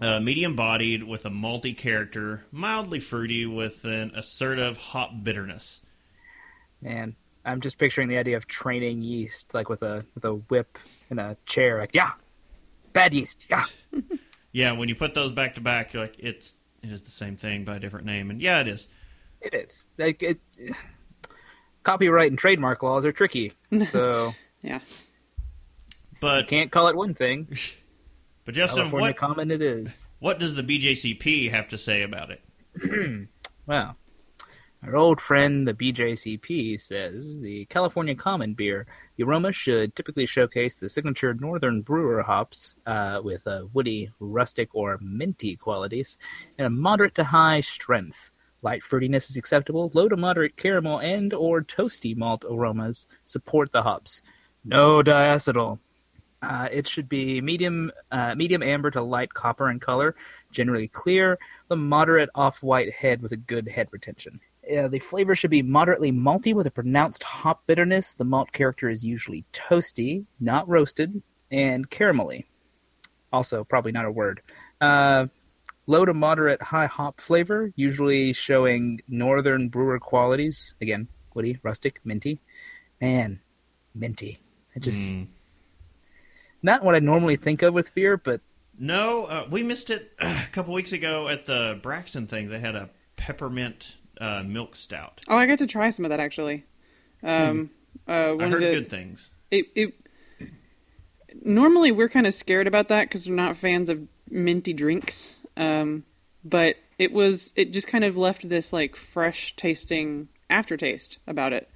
Uh, medium bodied with a malty character, mildly fruity with an assertive hop bitterness. Man, I'm just picturing the idea of training yeast, like with a with a whip and a chair. Like, yeah, bad yeast. Yeah, [laughs] Yeah, when you put those back to back, you're like, it's it is the same thing by a different name, and yeah, it is. it is. Like it. Copyright and trademark laws are tricky, so [laughs] Yeah. But can't call it one thing. [laughs] but Justin, California what common it is. what does the BJCP have to say about it? [clears throat] Well, our old friend the BJCP says the California Common beer, the aroma should typically showcase the signature Northern Brewer hops uh, with uh, woody, rustic, or minty qualities, and a moderate to high strength. Light fruitiness is acceptable. Low to moderate caramel and or toasty malt aromas support the hops. No diacetyl. Uh, it should be medium, uh, medium amber to light copper in color, generally clear, the moderate off-white head with a good head retention. Uh, the flavor should be moderately malty with a pronounced hop bitterness. The malt character is usually toasty, not roasted, and caramelly. Also, probably not a word. Uh, low to moderate high hop flavor, usually showing northern brewer qualities. Again, woody, rustic, minty. Man, minty. I just Mm. not what I normally think of with beer, but No, uh, we missed it a couple weeks ago at the Braxton thing. They had a peppermint uh, milk stout. Oh, I got to try some of that actually. Um, uh, one I of heard the good things. it, it normally we're kind of scared about that because we're not fans of minty drinks. Um, but it was it just kind of left this like fresh tasting aftertaste about it.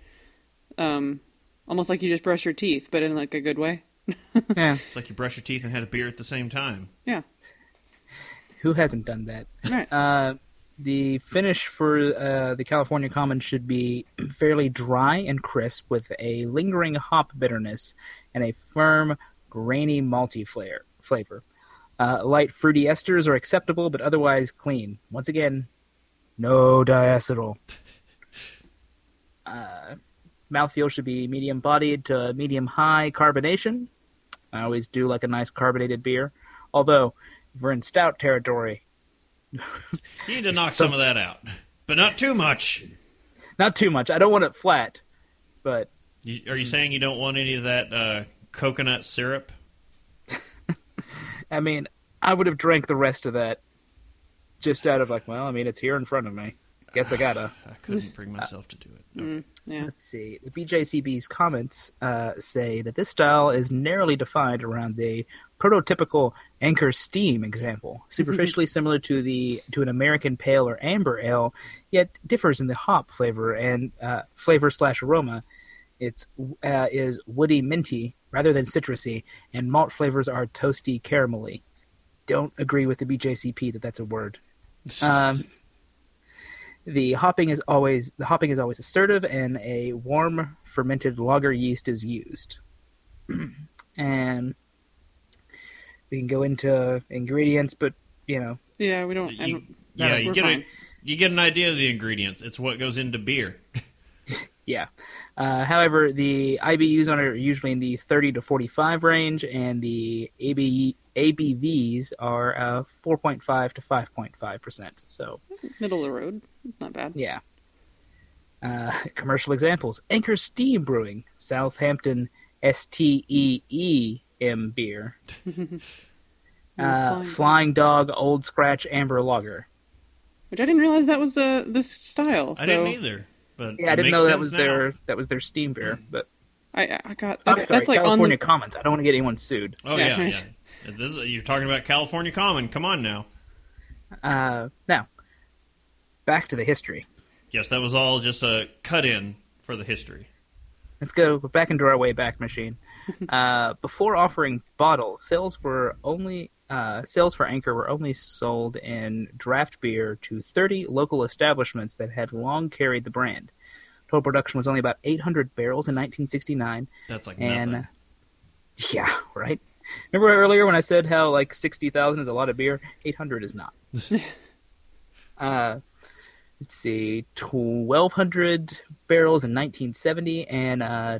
Um, almost like you just brush your teeth, but in like a good way. [laughs] yeah. It's like you brush your teeth and had a beer at the same time. Yeah. Who hasn't done that? Right. Uh, the finish for uh, the California Common should be [clears throat] fairly dry and crisp with a lingering hop bitterness and a firm, grainy malty flavor. Uh, light fruity esters are acceptable, but otherwise clean. Once again, no diacetyl. Uh, mouthfeel should be medium bodied to medium high carbonation. I always do like a nice carbonated beer. Although, if we're in stout territory, [laughs] You need to knock So- some of that out, but not too much. not too much. I don't want it flat, but You, are you saying you don't want any of that uh, coconut syrup? [laughs] I mean, I would have drank the rest of that just out of like, well, I mean, it's here in front of me. Guess I gotta. [sighs] I couldn't bring myself to do it. No. Yeah. Let's see. The BJCP's comments uh, say that this style is narrowly defined around the prototypical Anchor Steam example, [laughs] superficially similar to the to an American Pale or Amber Ale, yet differs in the hop flavor and uh, flavor slash aroma. It's uh, is woody minty rather than citrusy, and malt flavors are toasty caramelly. Don't agree with the BJCP that that's a word. [laughs] Um, the hopping is always the hopping is always assertive, and a warm fermented lager yeast is used. [clears throat] and we can go into ingredients, but you know, Yeah, we don't. You- and, yeah, no, you get fine. a, you get an idea of the ingredients. It's what goes into beer. [laughs] yeah. Uh, however, the IBUs on it are usually in the 30 to 45 range, and the AB, ABVs are uh, 4.5 to 5.5 percent. So middle of the road. Not bad. Yeah. Uh, commercial examples: Anchor Steam Brewing, Southampton S T E E M beer, [laughs] uh, Flying Flying Dog Old Scratch Amber Lager. Which I didn't realize that was uh, this style. I didn't either. But Yeah, I didn't know that was now. their that was their steam beer. But I, I got I'm that's, sorry, that's like on California the Commons. I don't want to get anyone sued. Oh Yeah, yeah, [laughs] yeah. This is, you're talking about California Common. Come on now. Uh, now, back to the history. Yes, that was all just a cut in for the history. Let's go back into our way back machine. Uh, before offering bottles, sales were only uh, sales for Anchor were only sold in draft beer to 30 local establishments that had long carried the brand. Total production was only about 800 barrels in 1969, That's like and nothing. [laughs] yeah, right. Remember earlier when I said how like 60,000 is a lot of beer? 800 is not. [laughs] uh, let's see, 1,200 barrels in 1970 and uh,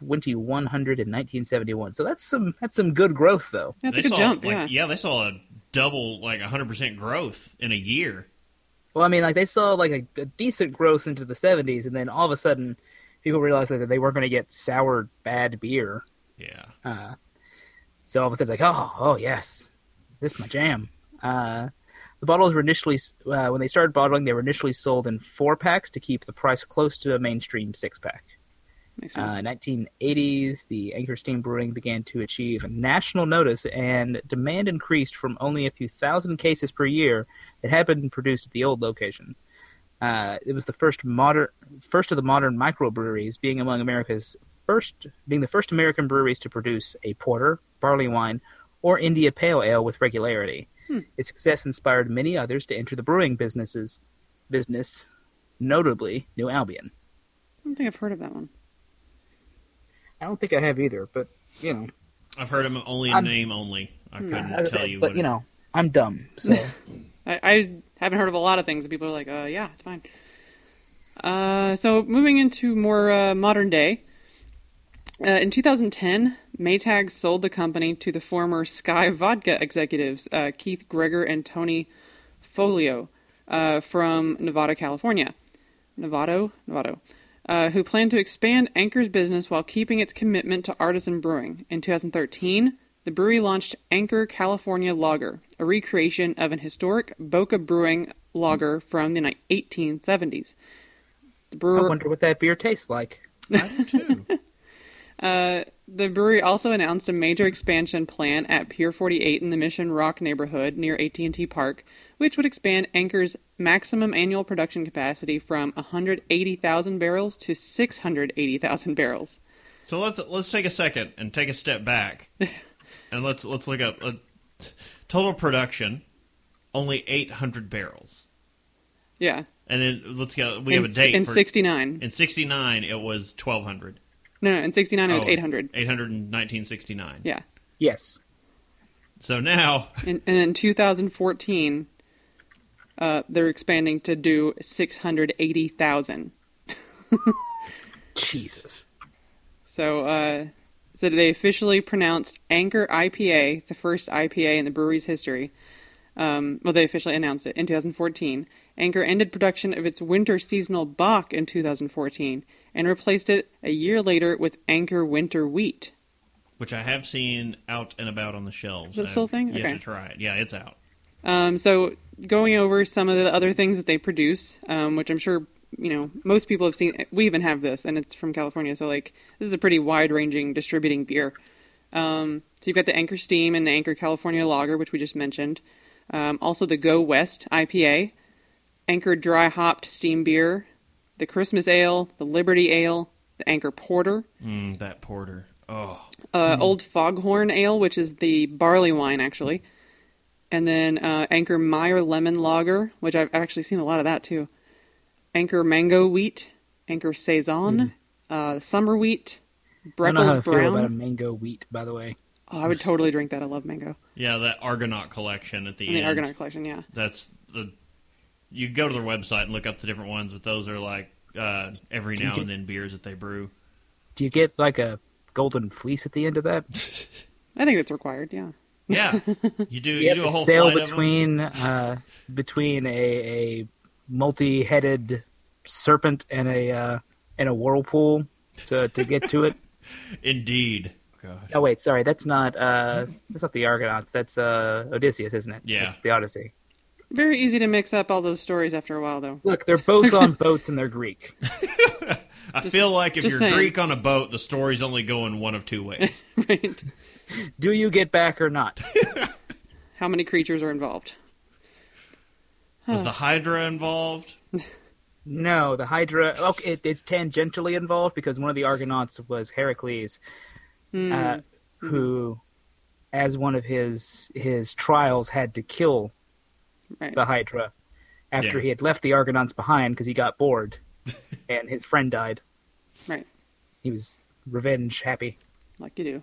2,100 in 1971. So that's some that's some good growth though. that's They a good saw, jump. like, yeah. they saw a double, like 100% growth in a year. Well, I mean, like they saw like a, a decent growth into the 70s, and then all of a sudden, people realized that they weren't going to get sour bad beer. Yeah. Uh, so all of a sudden, it's like, oh, oh yes, this is my jam. Uh, the bottles were initially, uh, when they started bottling, they were initially sold in four packs to keep the price close to a mainstream six pack. Makes Uh, 1980s, the Anchor Steam Brewing began to achieve national notice, and demand increased from only a few thousand cases per year that had been produced at the old location. Uh, it was the first modern, first of the modern microbreweries, being among America's first, being the first American breweries to produce a porter, barley wine, or India Pale Ale with regularity. Its success inspired many others to enter the brewing businesses, business, notably New Albion. I don't think I've heard of that one. I don't think I have either, but you know. I've heard him only in I'm- name only. I couldn't I was tell like, you but what. you know, I'm dumb, so [laughs] I, I haven't heard of a lot of things. and People are like, uh, yeah, it's fine. Uh, so moving into more uh, modern day. Uh, in 2010, Maytag sold the company to the former Skyy Vodka executives uh, Keith Greggor and Tony Foglio uh, from Nevada, California. Novato, Novato, uh, who planned to expand Anchor's business while keeping its commitment to artisan brewing. In 2013, the brewery launched Anchor California Lager, a recreation of an historic Boca Brewing lager from the ni- 1870s. The I wonder what that beer tastes like. [laughs] I do too. uh, the brewery also announced a major expansion plan at Pier 48 in the Mission Rock neighborhood near AT&T Park, which would expand Anchor's maximum annual production capacity from 180,000 barrels to 680,000 barrels. so let's let's take a second and take a step back, [laughs] and let's let's look up uh, total production only 800 barrels. Yeah. And then let's go. We in, have a date in for 69. in 69. It was 1200. No, no, in 69 it was Oh, 800. 800 in 1969. Yeah. Yes. So now, And, and in 2014, uh, they're expanding to do 680,000. Jesus. So, uh, so they officially pronounced Anchor IPA, the first IPA in the brewery's history. Um, well, they officially announced it in 2014. Anchor ended production of its winter seasonal Bock in 2014 and replaced it a year later with Anchor Winter Wheat. which I have seen out and about on the shelves. Is it I still a have thing? Yet Okay. to try it. Yeah, it's out. Um, so going over some of the other things that they produce, um, which I'm sure you know most people have seen. We even have this, and it's from California. So like this is a pretty wide-ranging distributing beer. Um, so you've got the Anchor Steam and the Anchor California Lager, which we just mentioned. Um, also the Go West IPA, Anchor Dry Hopped Steam Beer, the Christmas Ale, the Liberty Ale, the Anchor Porter, Mm, that porter. Oh, uh, Old Foghorn Ale, which is the barley wine, actually. And then uh, Anchor Meyer Lemon Lager, which I've actually seen a lot of that too. Anchor Mango Wheat, Anchor Saison, uh, Summer Wheat, Breckles I don't know how I Breckles feel about a mango wheat, by the way. Oh, I would totally drink that. I love mango. yeah, that Argonaut collection at the And the. Argonaut collection, yeah. That's the. You go to their website and look up the different ones, but those are like uh, every Do you now and then beers that they brew. Do you get like a golden fleece at the end of that? [laughs] I think it's required, yeah. Yeah, you do. You You, have do a to whole sail flight of them. between uh, between a, a multi-headed serpent and a uh, and a whirlpool to to get to it. [laughs] Indeed. God. Oh wait, sorry, that's not uh, that's not the Argonauts. That's uh, Odysseus, isn't it? Yeah. that's the Odyssey. Very easy to mix up all those stories after a while, though. Look, they're both [laughs] on boats and they're Greek. [laughs] I Just- feel like if you're saying. Greek on a boat, the story's only going one of two ways. right? Do you get back or not? [laughs] How many creatures are involved? Was the Hydra involved? [laughs] No, the Hydra. Okay, it, it's tangentially involved because one of the Argonauts was Heracles, Hmm. uh, who, as one of his his trials, had to kill right. the Hydra after Yeah. he had left the Argonauts behind because he got bored, [laughs] and his friend died. Right. He was revenge happy. Like you do.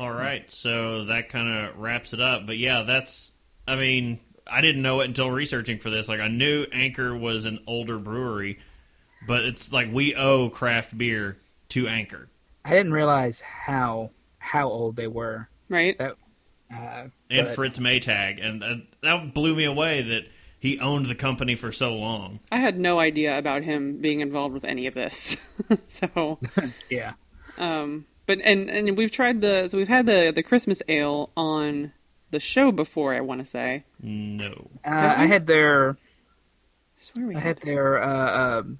All right, so that kind of wraps it up. But yeah, that's. I mean, I didn't know it until researching for this. Like, I knew Anchor was an older brewery, but it's like we owe craft beer to Anchor. I didn't realize how how old they were. Right? That uh, and but- Fritz Maytag, and uh, that blew me away that he owned the company for so long. I had no idea about him being involved with any of this. [laughs] so, [laughs] yeah. um, but and and we've tried the so we've had the the Christmas ale on the show before. I want to say. No, Uh, I had their I swear we I had. had their uh, um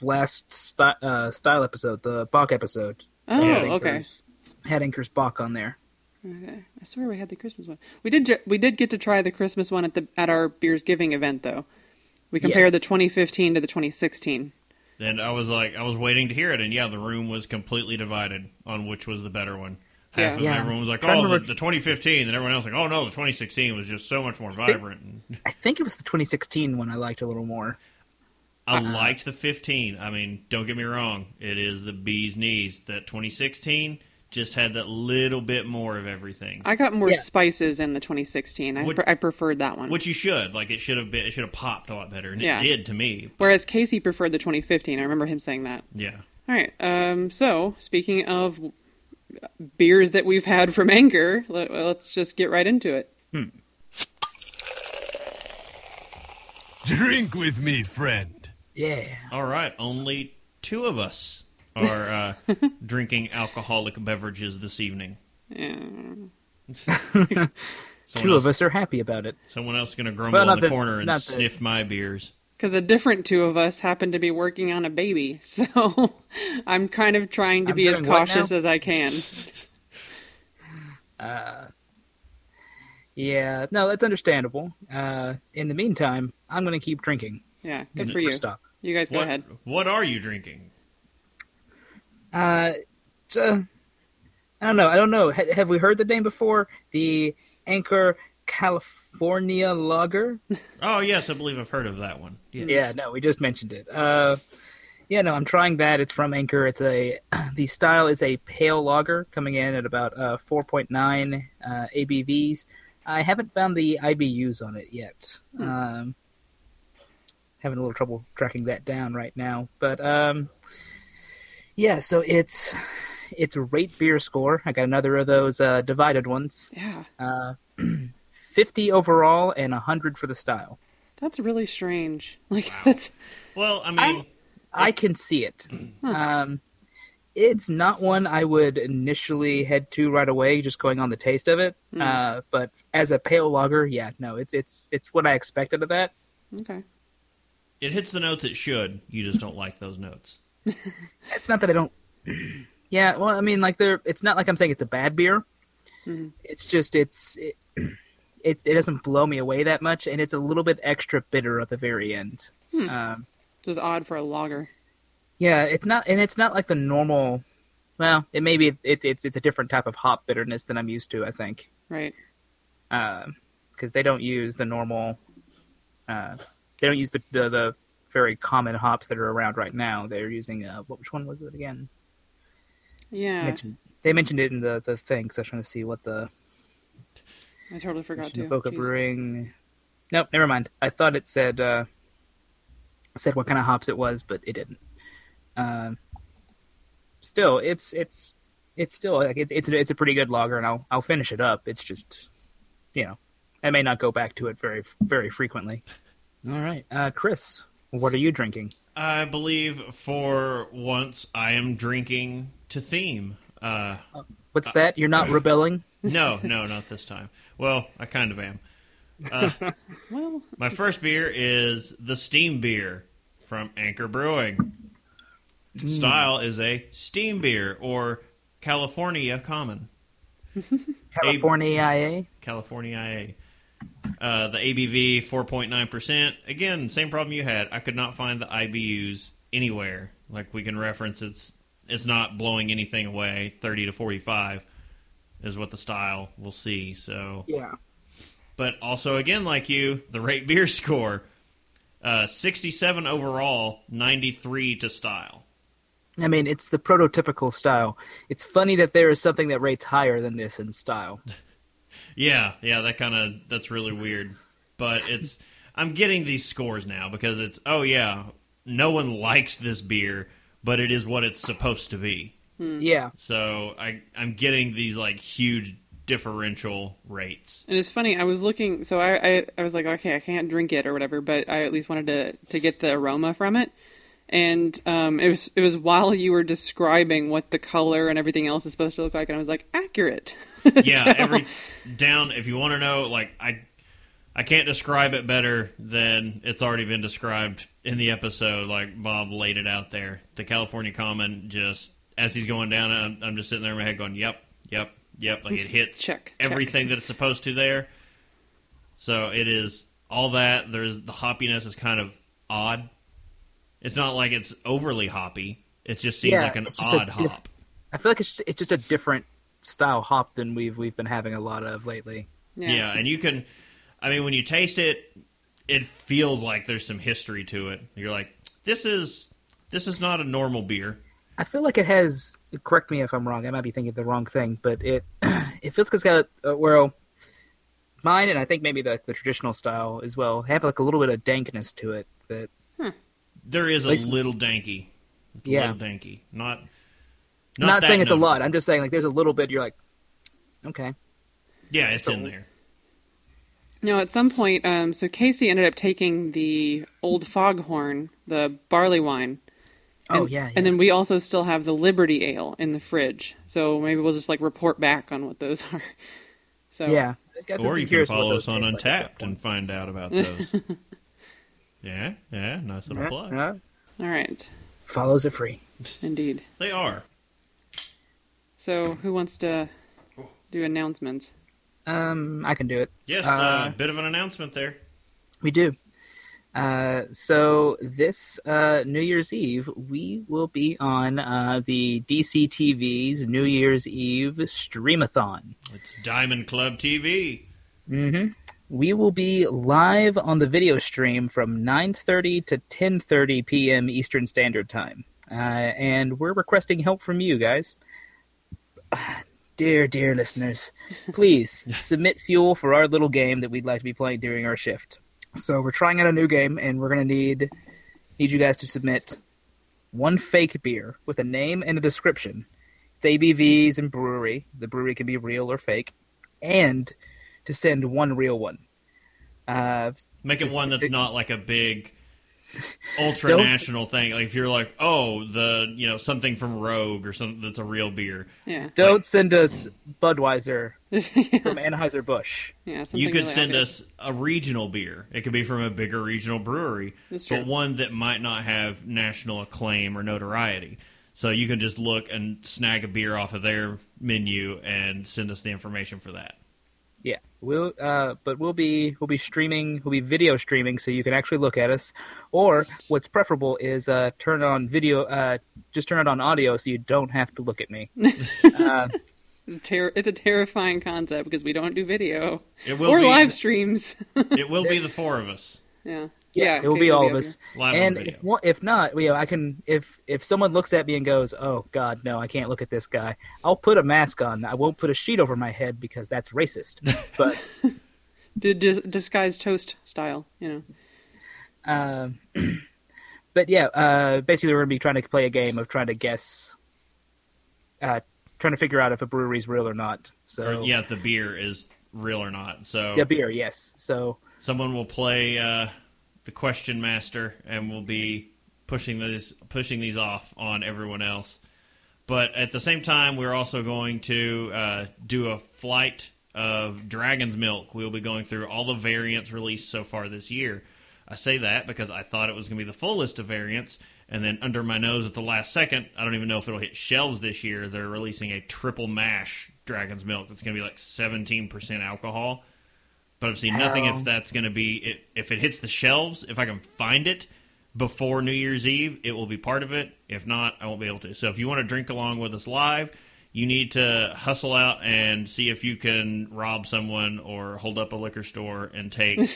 last sty- uh, style episode, the Bock episode. Oh, Had okay. Anchor's- Had Anchor's Bock on there. Okay. I swear we had the Christmas one. We did. ju- We did get to try the Christmas one at the at our beers giving event though. We compared Yes. the 2015 to the 2016. And I was like, I was waiting to hear it, and yeah, the room was completely divided on which was the better one. Half Yeah. of Yeah. everyone was like, "Oh, the, the 2015," and everyone else like, "Oh no, the 2016 was just so much more vibrant." I think it was the 2016 one I liked a little more. I Uh-uh. liked the 15. I mean, don't get me wrong, it is the bee's knees. That 2016 just had that little bit more of everything, I got more Yeah. spices in the 2016. I, Would- pre- I preferred that one. which you should like. It should have been. It should have popped a lot better, and Yeah. it did to me. Whereas Casey preferred the 2015. I remember him saying that. Yeah. All right. Um, so, speaking of beers that we've had from Anchor, let, let's just get right into it. Drink with me, friend. Yeah. All right, only two of us are uh, [laughs] drinking alcoholic beverages this evening. Yeah. Two else, of us are happy about it. Someone else is going to grumble Well, in the the- corner and not the- sniff my beers. Because a different two of us happen to be working on a baby, [laughs] so I'm kind of trying to I'm be as cautious as I can. [laughs] uh, Yeah, no, that's understandable. Uh, in the meantime, I'm going to keep drinking. Yeah, good for you. Stop. You guys go What, ahead. what are you drinking? Uh, so, I don't know. I don't know. Ha- have we heard the name before? The Anchor California Lager. [laughs] Oh yes, I believe I've heard of that one. Yes. Yeah, no, we just mentioned it. Uh, yeah, no, I'm trying that. It's from Anchor. It's a [clears throat] the style is a pale lager coming in at about uh, 4.9 uh, ABVs. I haven't found the IBUs on it yet. Um, having a little trouble tracking that down right now, but um, yeah. So it's it's RateBeer score. I got another of those uh, divided ones. Yeah, Uh, [clears throat] 50 overall and 100 for the style. that's really strange. [laughs] Like that's Well, I mean, I can see it. Um, it's not one I would initially head to right away, just going on the taste of it. Uh, but as a pale lager, yeah, no, it's it's it's what I expected of that. okay. it hits the notes it should. You just don't like those notes. [laughs] It's not that I don't. [clears throat] yeah, well, I mean, like there, it's not like I'm saying it's a bad beer. It's just it's it, it it doesn't blow me away that much, and it's a little bit extra bitter at the very end. Um, Just odd for a lager. Yeah, it's not, and it's not like the normal. Well, it may be it, it's it's a different type of hop bitterness than I'm used to. I think Right. because they don't use the normal. Uh, they don't use the, the the very common hops that are around right now. They're using uh, what? Which one was it again? Yeah. Mentioned, they mentioned it in the the thing. So I was trying to see what the I totally forgot to. Boca Jeez. Brewing. Nope, never mind. I thought it said uh, said what kind of hops it was, but it didn't. Um, still, it's it's it's still like it's it's a, it's a pretty good logger, and I'll I'll finish it up. It's just you know I may not go back to it very very frequently. All right, uh, Chris, what are you drinking? I believe for once I am drinking to theme. Uh, What's that? You're not [laughs] rebelling? no, no, not this time. Well, I kind of am. Uh, [laughs] Well, my first beer is the Steam Beer from Anchor Brewing. Style is a steam beer or California Common. California IA. California IA. Uh, the ABV 4.9%. Again, same problem you had. I could not find the IBUs anywhere. Like we can reference it's it's not blowing anything away. 30 to 45 is what the style will see. So, Yeah. but also again like you, the RateBeer [laughs] score uh, 67 overall, 93 to style. I mean, it's the prototypical style. It's funny that there is something that rates higher than this in style. [laughs] Yeah, yeah, that kind of that's really weird. But it's I'm getting these scores now because it's oh yeah, no one likes this beer, but it is what it's supposed to be. Yeah. So I I'm getting these like huge differential rates. and it's funny. I was looking, so I, I I was like, okay, I can't drink it or whatever, but I at least wanted to to get the aroma from it. And um, it was it was while you were describing what the color and everything else is supposed to look like, and I was like, accurate. [laughs] [laughs] Yeah, So- every down if you want to know like I I can't describe it better than it's already been described in the episode. Like Bob laid it out there. The California Common just as he's going down, I'm, I'm just sitting there in my head going, "Yep, yep, yep." Like it hits Check, everything that it's supposed to there. So it is all that. There's the hoppiness is kind of odd. It's not like it's overly hoppy. It just seems Yeah, like an it's just a odd hop. I feel like it's it's just a different style hop than we've we've been having a lot of lately. Yeah. and you can, I mean, when you taste it, it feels like there's some history to it. You're like, this is this is not a normal beer. I feel like it has. Correct me if I'm wrong. I might be thinking the wrong thing, but it [clears throat] it feels like it's got uh, well, mine and I think maybe the the traditional style as well have like a little bit of dankness to it. That There is a Like- little danky, a Yeah. little danky. Not I'm not saying it's a lot. I'm just saying like there's a little bit. You're like, okay, Yeah, it's in there. No, at some point, um, so Casey ended up taking the old foghorn, the barley wine. oh and, yeah, yeah. And then we also still have the Liberty Ale in the fridge. So maybe we'll just like report back on what those [laughs] are. So yeah. I got to Or you can follow us on taste like Untappd and find out about [laughs] those. yeah, yeah, nice little Yeah, plug. yeah. All right, Follows are free. indeed. They are. So who wants to do announcements? Um, I can do it. Yes, Uh, uh, bit of an announcement there. We do. Uh, so this uh, New Year's Eve, we will be on uh, the DC TV's New Year's Eve Streamathon. It's Diamond Club TV. We will be live on the video stream from 9:30 to 10:30 p.m. Eastern Standard Time, uh, and we're requesting help from you guys. Dear, dear listeners, please [laughs] submit fuel for our little game that we'd like to be playing during our shift. So we're trying out a new game, and we're gonna need need you guys to submit one fake beer with a name and a description. It's ABVs and brewery. The brewery can be real or fake, and to send one real one. Uh, Make it one that's it- not like a big ultra national thing. Like if you're like, oh, the you know something from Rogue or something that's a real beer. Yeah. don't send us Budweiser [laughs] yeah. from Anheuser Busch. Yeah. You could really send obvious. us a regional beer. It could be from a bigger regional brewery, That's true. but one that might not have national acclaim or notoriety. So you can just look and snag a beer off of their menu and send us the information for that. Yeah, we'll uh, but we'll be we'll be streaming we'll be video streaming so you can actually look at us. Or what's preferable is uh, turn on video, uh, just turn it on audio so you don't have to look at me. [laughs] uh, it's a terrifying concept because we don't do video It will or be live streams. it will be [laughs] the four of us. yeah. Yeah, it will be you'll all of us. And if, if not, you know, I can if if someone looks at me and goes, "Oh God, no, I can't look at this guy," I'll put a mask on. I won't put a sheet over my head because that's racist. [laughs] But [laughs] here. Dis- disguised toast style, you know. Um, [clears throat] but yeah, uh, basically we're gonna be trying to play a game of trying to guess, uh, trying to figure out if a brewery's real or not. So Or, yeah, the beer is real or not. So yeah, beer, yes. So someone will play uh, the question master and will be pushing these pushing these off on everyone else. But at the same time, we're also going to uh, do a flight of Dragon's Milk. We'll be going through all the variants released so far this year. I say that because I thought it was going to be the full list of variants, and then under my nose at the last second, I don't even know if it'll hit shelves this year. They're releasing a triple mash Dragon's Milk that's going to be like 17% alcohol. But I've seen nothing if that's going to be it, if it hits the shelves. If I can find it before New Year's Eve, it will be part of it. If not, I won't be able to. So if you want to drink along with us live, you need to hustle out and see if you can rob someone or hold up a liquor store and take. [laughs]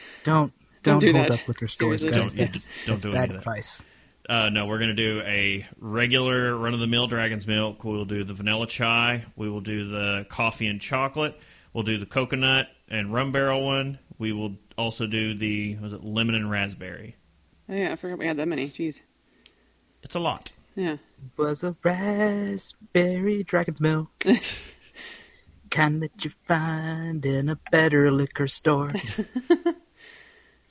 [laughs] don't Don't don't, do hold that. up liquor stores, Seriously, guys. don't- that's don't that's do bad any that. advice. uh, no, we're going to do a regular run of the mill Dragon's Milk. We will do the vanilla chai. We will do the coffee and chocolate. We'll do the coconut and rum barrel one. We will also do the was it lemon and raspberry. Oh yeah, I forgot we had that many. Jeez. It's a lot. Yeah. Was a raspberry dragon's milk. [laughs] kind that you find in a better liquor store. [laughs]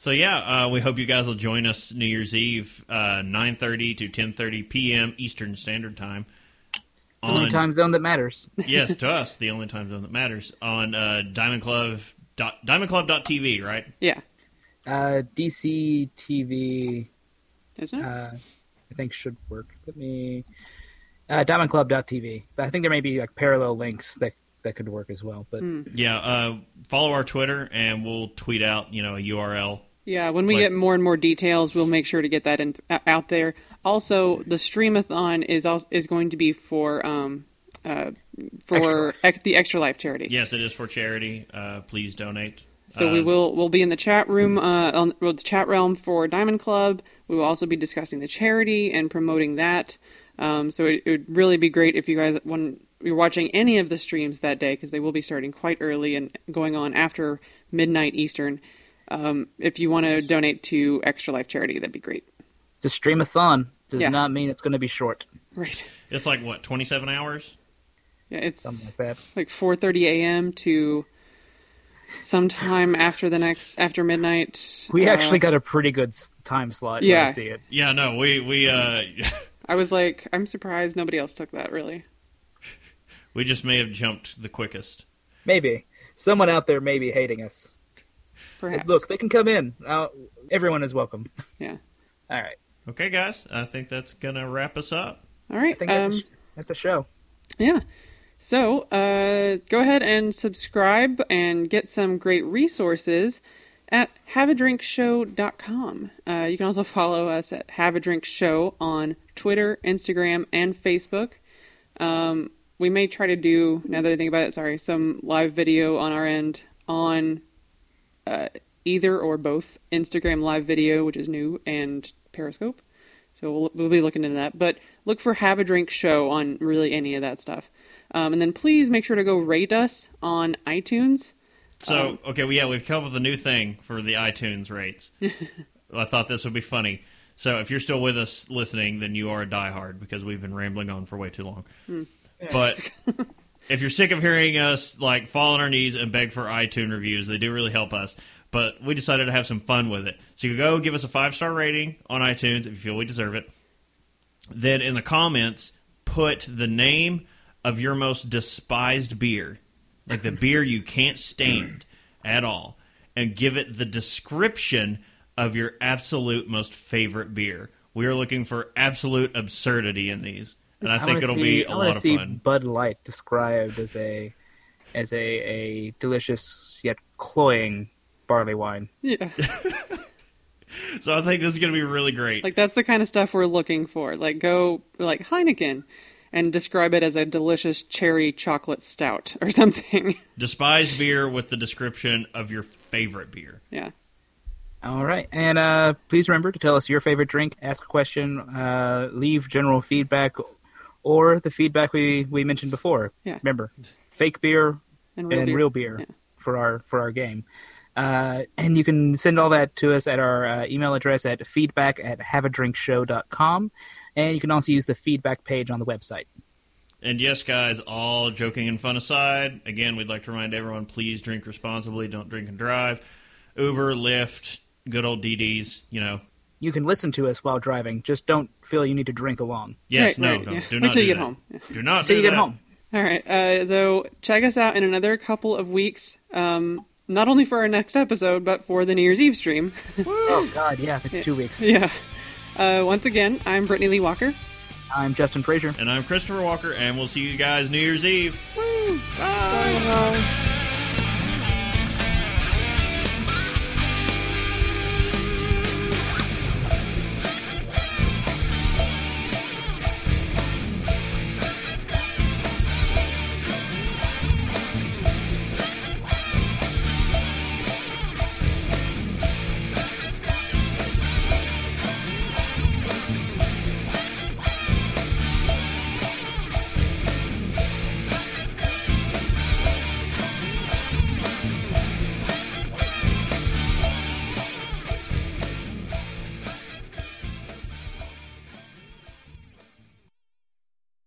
So yeah, uh, we hope you guys will join us New Year's Eve, uh, nine thirty to ten thirty p.m. Eastern Standard Time. The only time zone that matters. [laughs] yes, to us, the only time zone that matters on uh, Diamond Club dot, diamondclub.tv, right? Yeah. Uh, DC TV, Isn't it? uh, I think should work. Let me. Uh, DiamondClub.tv, but I think there may be like parallel links that that could work as well. But Hmm. Yeah, uh, follow our Twitter and we'll tweet out, you know, a URL. Yeah, when we Like- get more and more details, we'll make sure to get that in, uh, out there. Also, the streamathon is also, is going to be for um, uh, for Extra ex- the Extra Life charity. Yes, it is for charity. Uh, please donate. So we Uh, will we'll be in the chat room uh, on well, the chat realm for Diamond Club. We will also be discussing the charity and promoting that. Um, so it, it would really be great if you guys when you're watching any of the streams that day because they will be starting quite early and going on after midnight Eastern. Um, if you want to donate to Extra Life charity, that'd be great. It's a streamathon. Does Yeah. not mean it's going to be short. Right. It's like what, twenty seven hours? Yeah, it's Something like that. like 4:30 a.m. to sometime after the next after midnight. We Uh, actually got a pretty good time slot. when I see it. Yeah, no, we we uh, I was like, I'm surprised nobody else took that. Really. [laughs] we just may have jumped the quickest. Maybe someone out there may be hating us. Perhaps. Look, they can come in. Uh, everyone is welcome. Yeah. [laughs] All right, Okay, guys, I think that's gonna wrap us up. All right. I think that's, Um, a, sh- that's a show. yeah. So uh, go ahead and subscribe and get some great resources at haveadrinkshow.com. Uh, you can also follow us at Have a Drink Show on Twitter, Instagram, and Facebook. Um, we may try to do, now that I think about it, sorry, some live video on our end on uh, either or both Instagram Live Video, which is new, and Periscope. So we'll, we'll be looking into that. But look for Have a Drink Show on really any of that stuff. Um, and then please make sure to go rate us on iTunes. So okay, well, yeah, we've come up with a new thing for the iTunes rates. [laughs] I thought this would be funny. So if you're still with us listening, then you are a diehard because we've been rambling on for way too long. But [laughs] if you're sick of hearing us like fall on our knees and beg for iTunes reviews, they do really help us. But we decided to have some fun with it. So you go give us a five star rating on iTunes if you feel we deserve it. Then in the comments, put the name of your most despised beer, like the beer you can't stand at all, and give it the description of your absolute most favorite beer. We are looking for absolute absurdity in these, and I, think wanna it'll see, be I a wanna lot of see fun. Bud Light described as a as a, a delicious yet cloying barley wine. Yeah. [laughs] So I think this is going to be really great. Like that's the kind of stuff we're looking for. Like go like Heineken and describe it as a delicious cherry chocolate stout [laughs] or something. Despised beer with the description of your favorite beer. yeah. All right, and uh, please remember to tell us your favorite drink, ask a question, uh, leave general feedback, or the feedback we, we mentioned before. Yeah. Remember, fake beer And real and beer. real beer Yeah. for our for our game. Uh, and you can send all that to us at our uh, email address at feedback at haveadrinkshow.com. And you can also use the feedback page on the website. And yes, guys, all joking and fun aside, again, we'd like to remind everyone please drink responsibly. Don't drink and drive. Uber, Lyft, good old DDs, you know. You can listen to us while driving. Just don't feel you need to drink along. Yes, Right, no, right, no, yeah. do Wait not till do you get that. home. Yeah. Do not Till do you get home. All right. Uh, so check us out in another couple of weeks. Um, not only for our next episode, but for the New Year's Eve stream. Oh, God, yeah, it's two weeks. yeah. Uh, once again, I'm Brittany Lee Walker. I'm Justin Frazier. And I'm Christopher Walker, and we'll see you guys New Year's Eve. Bye.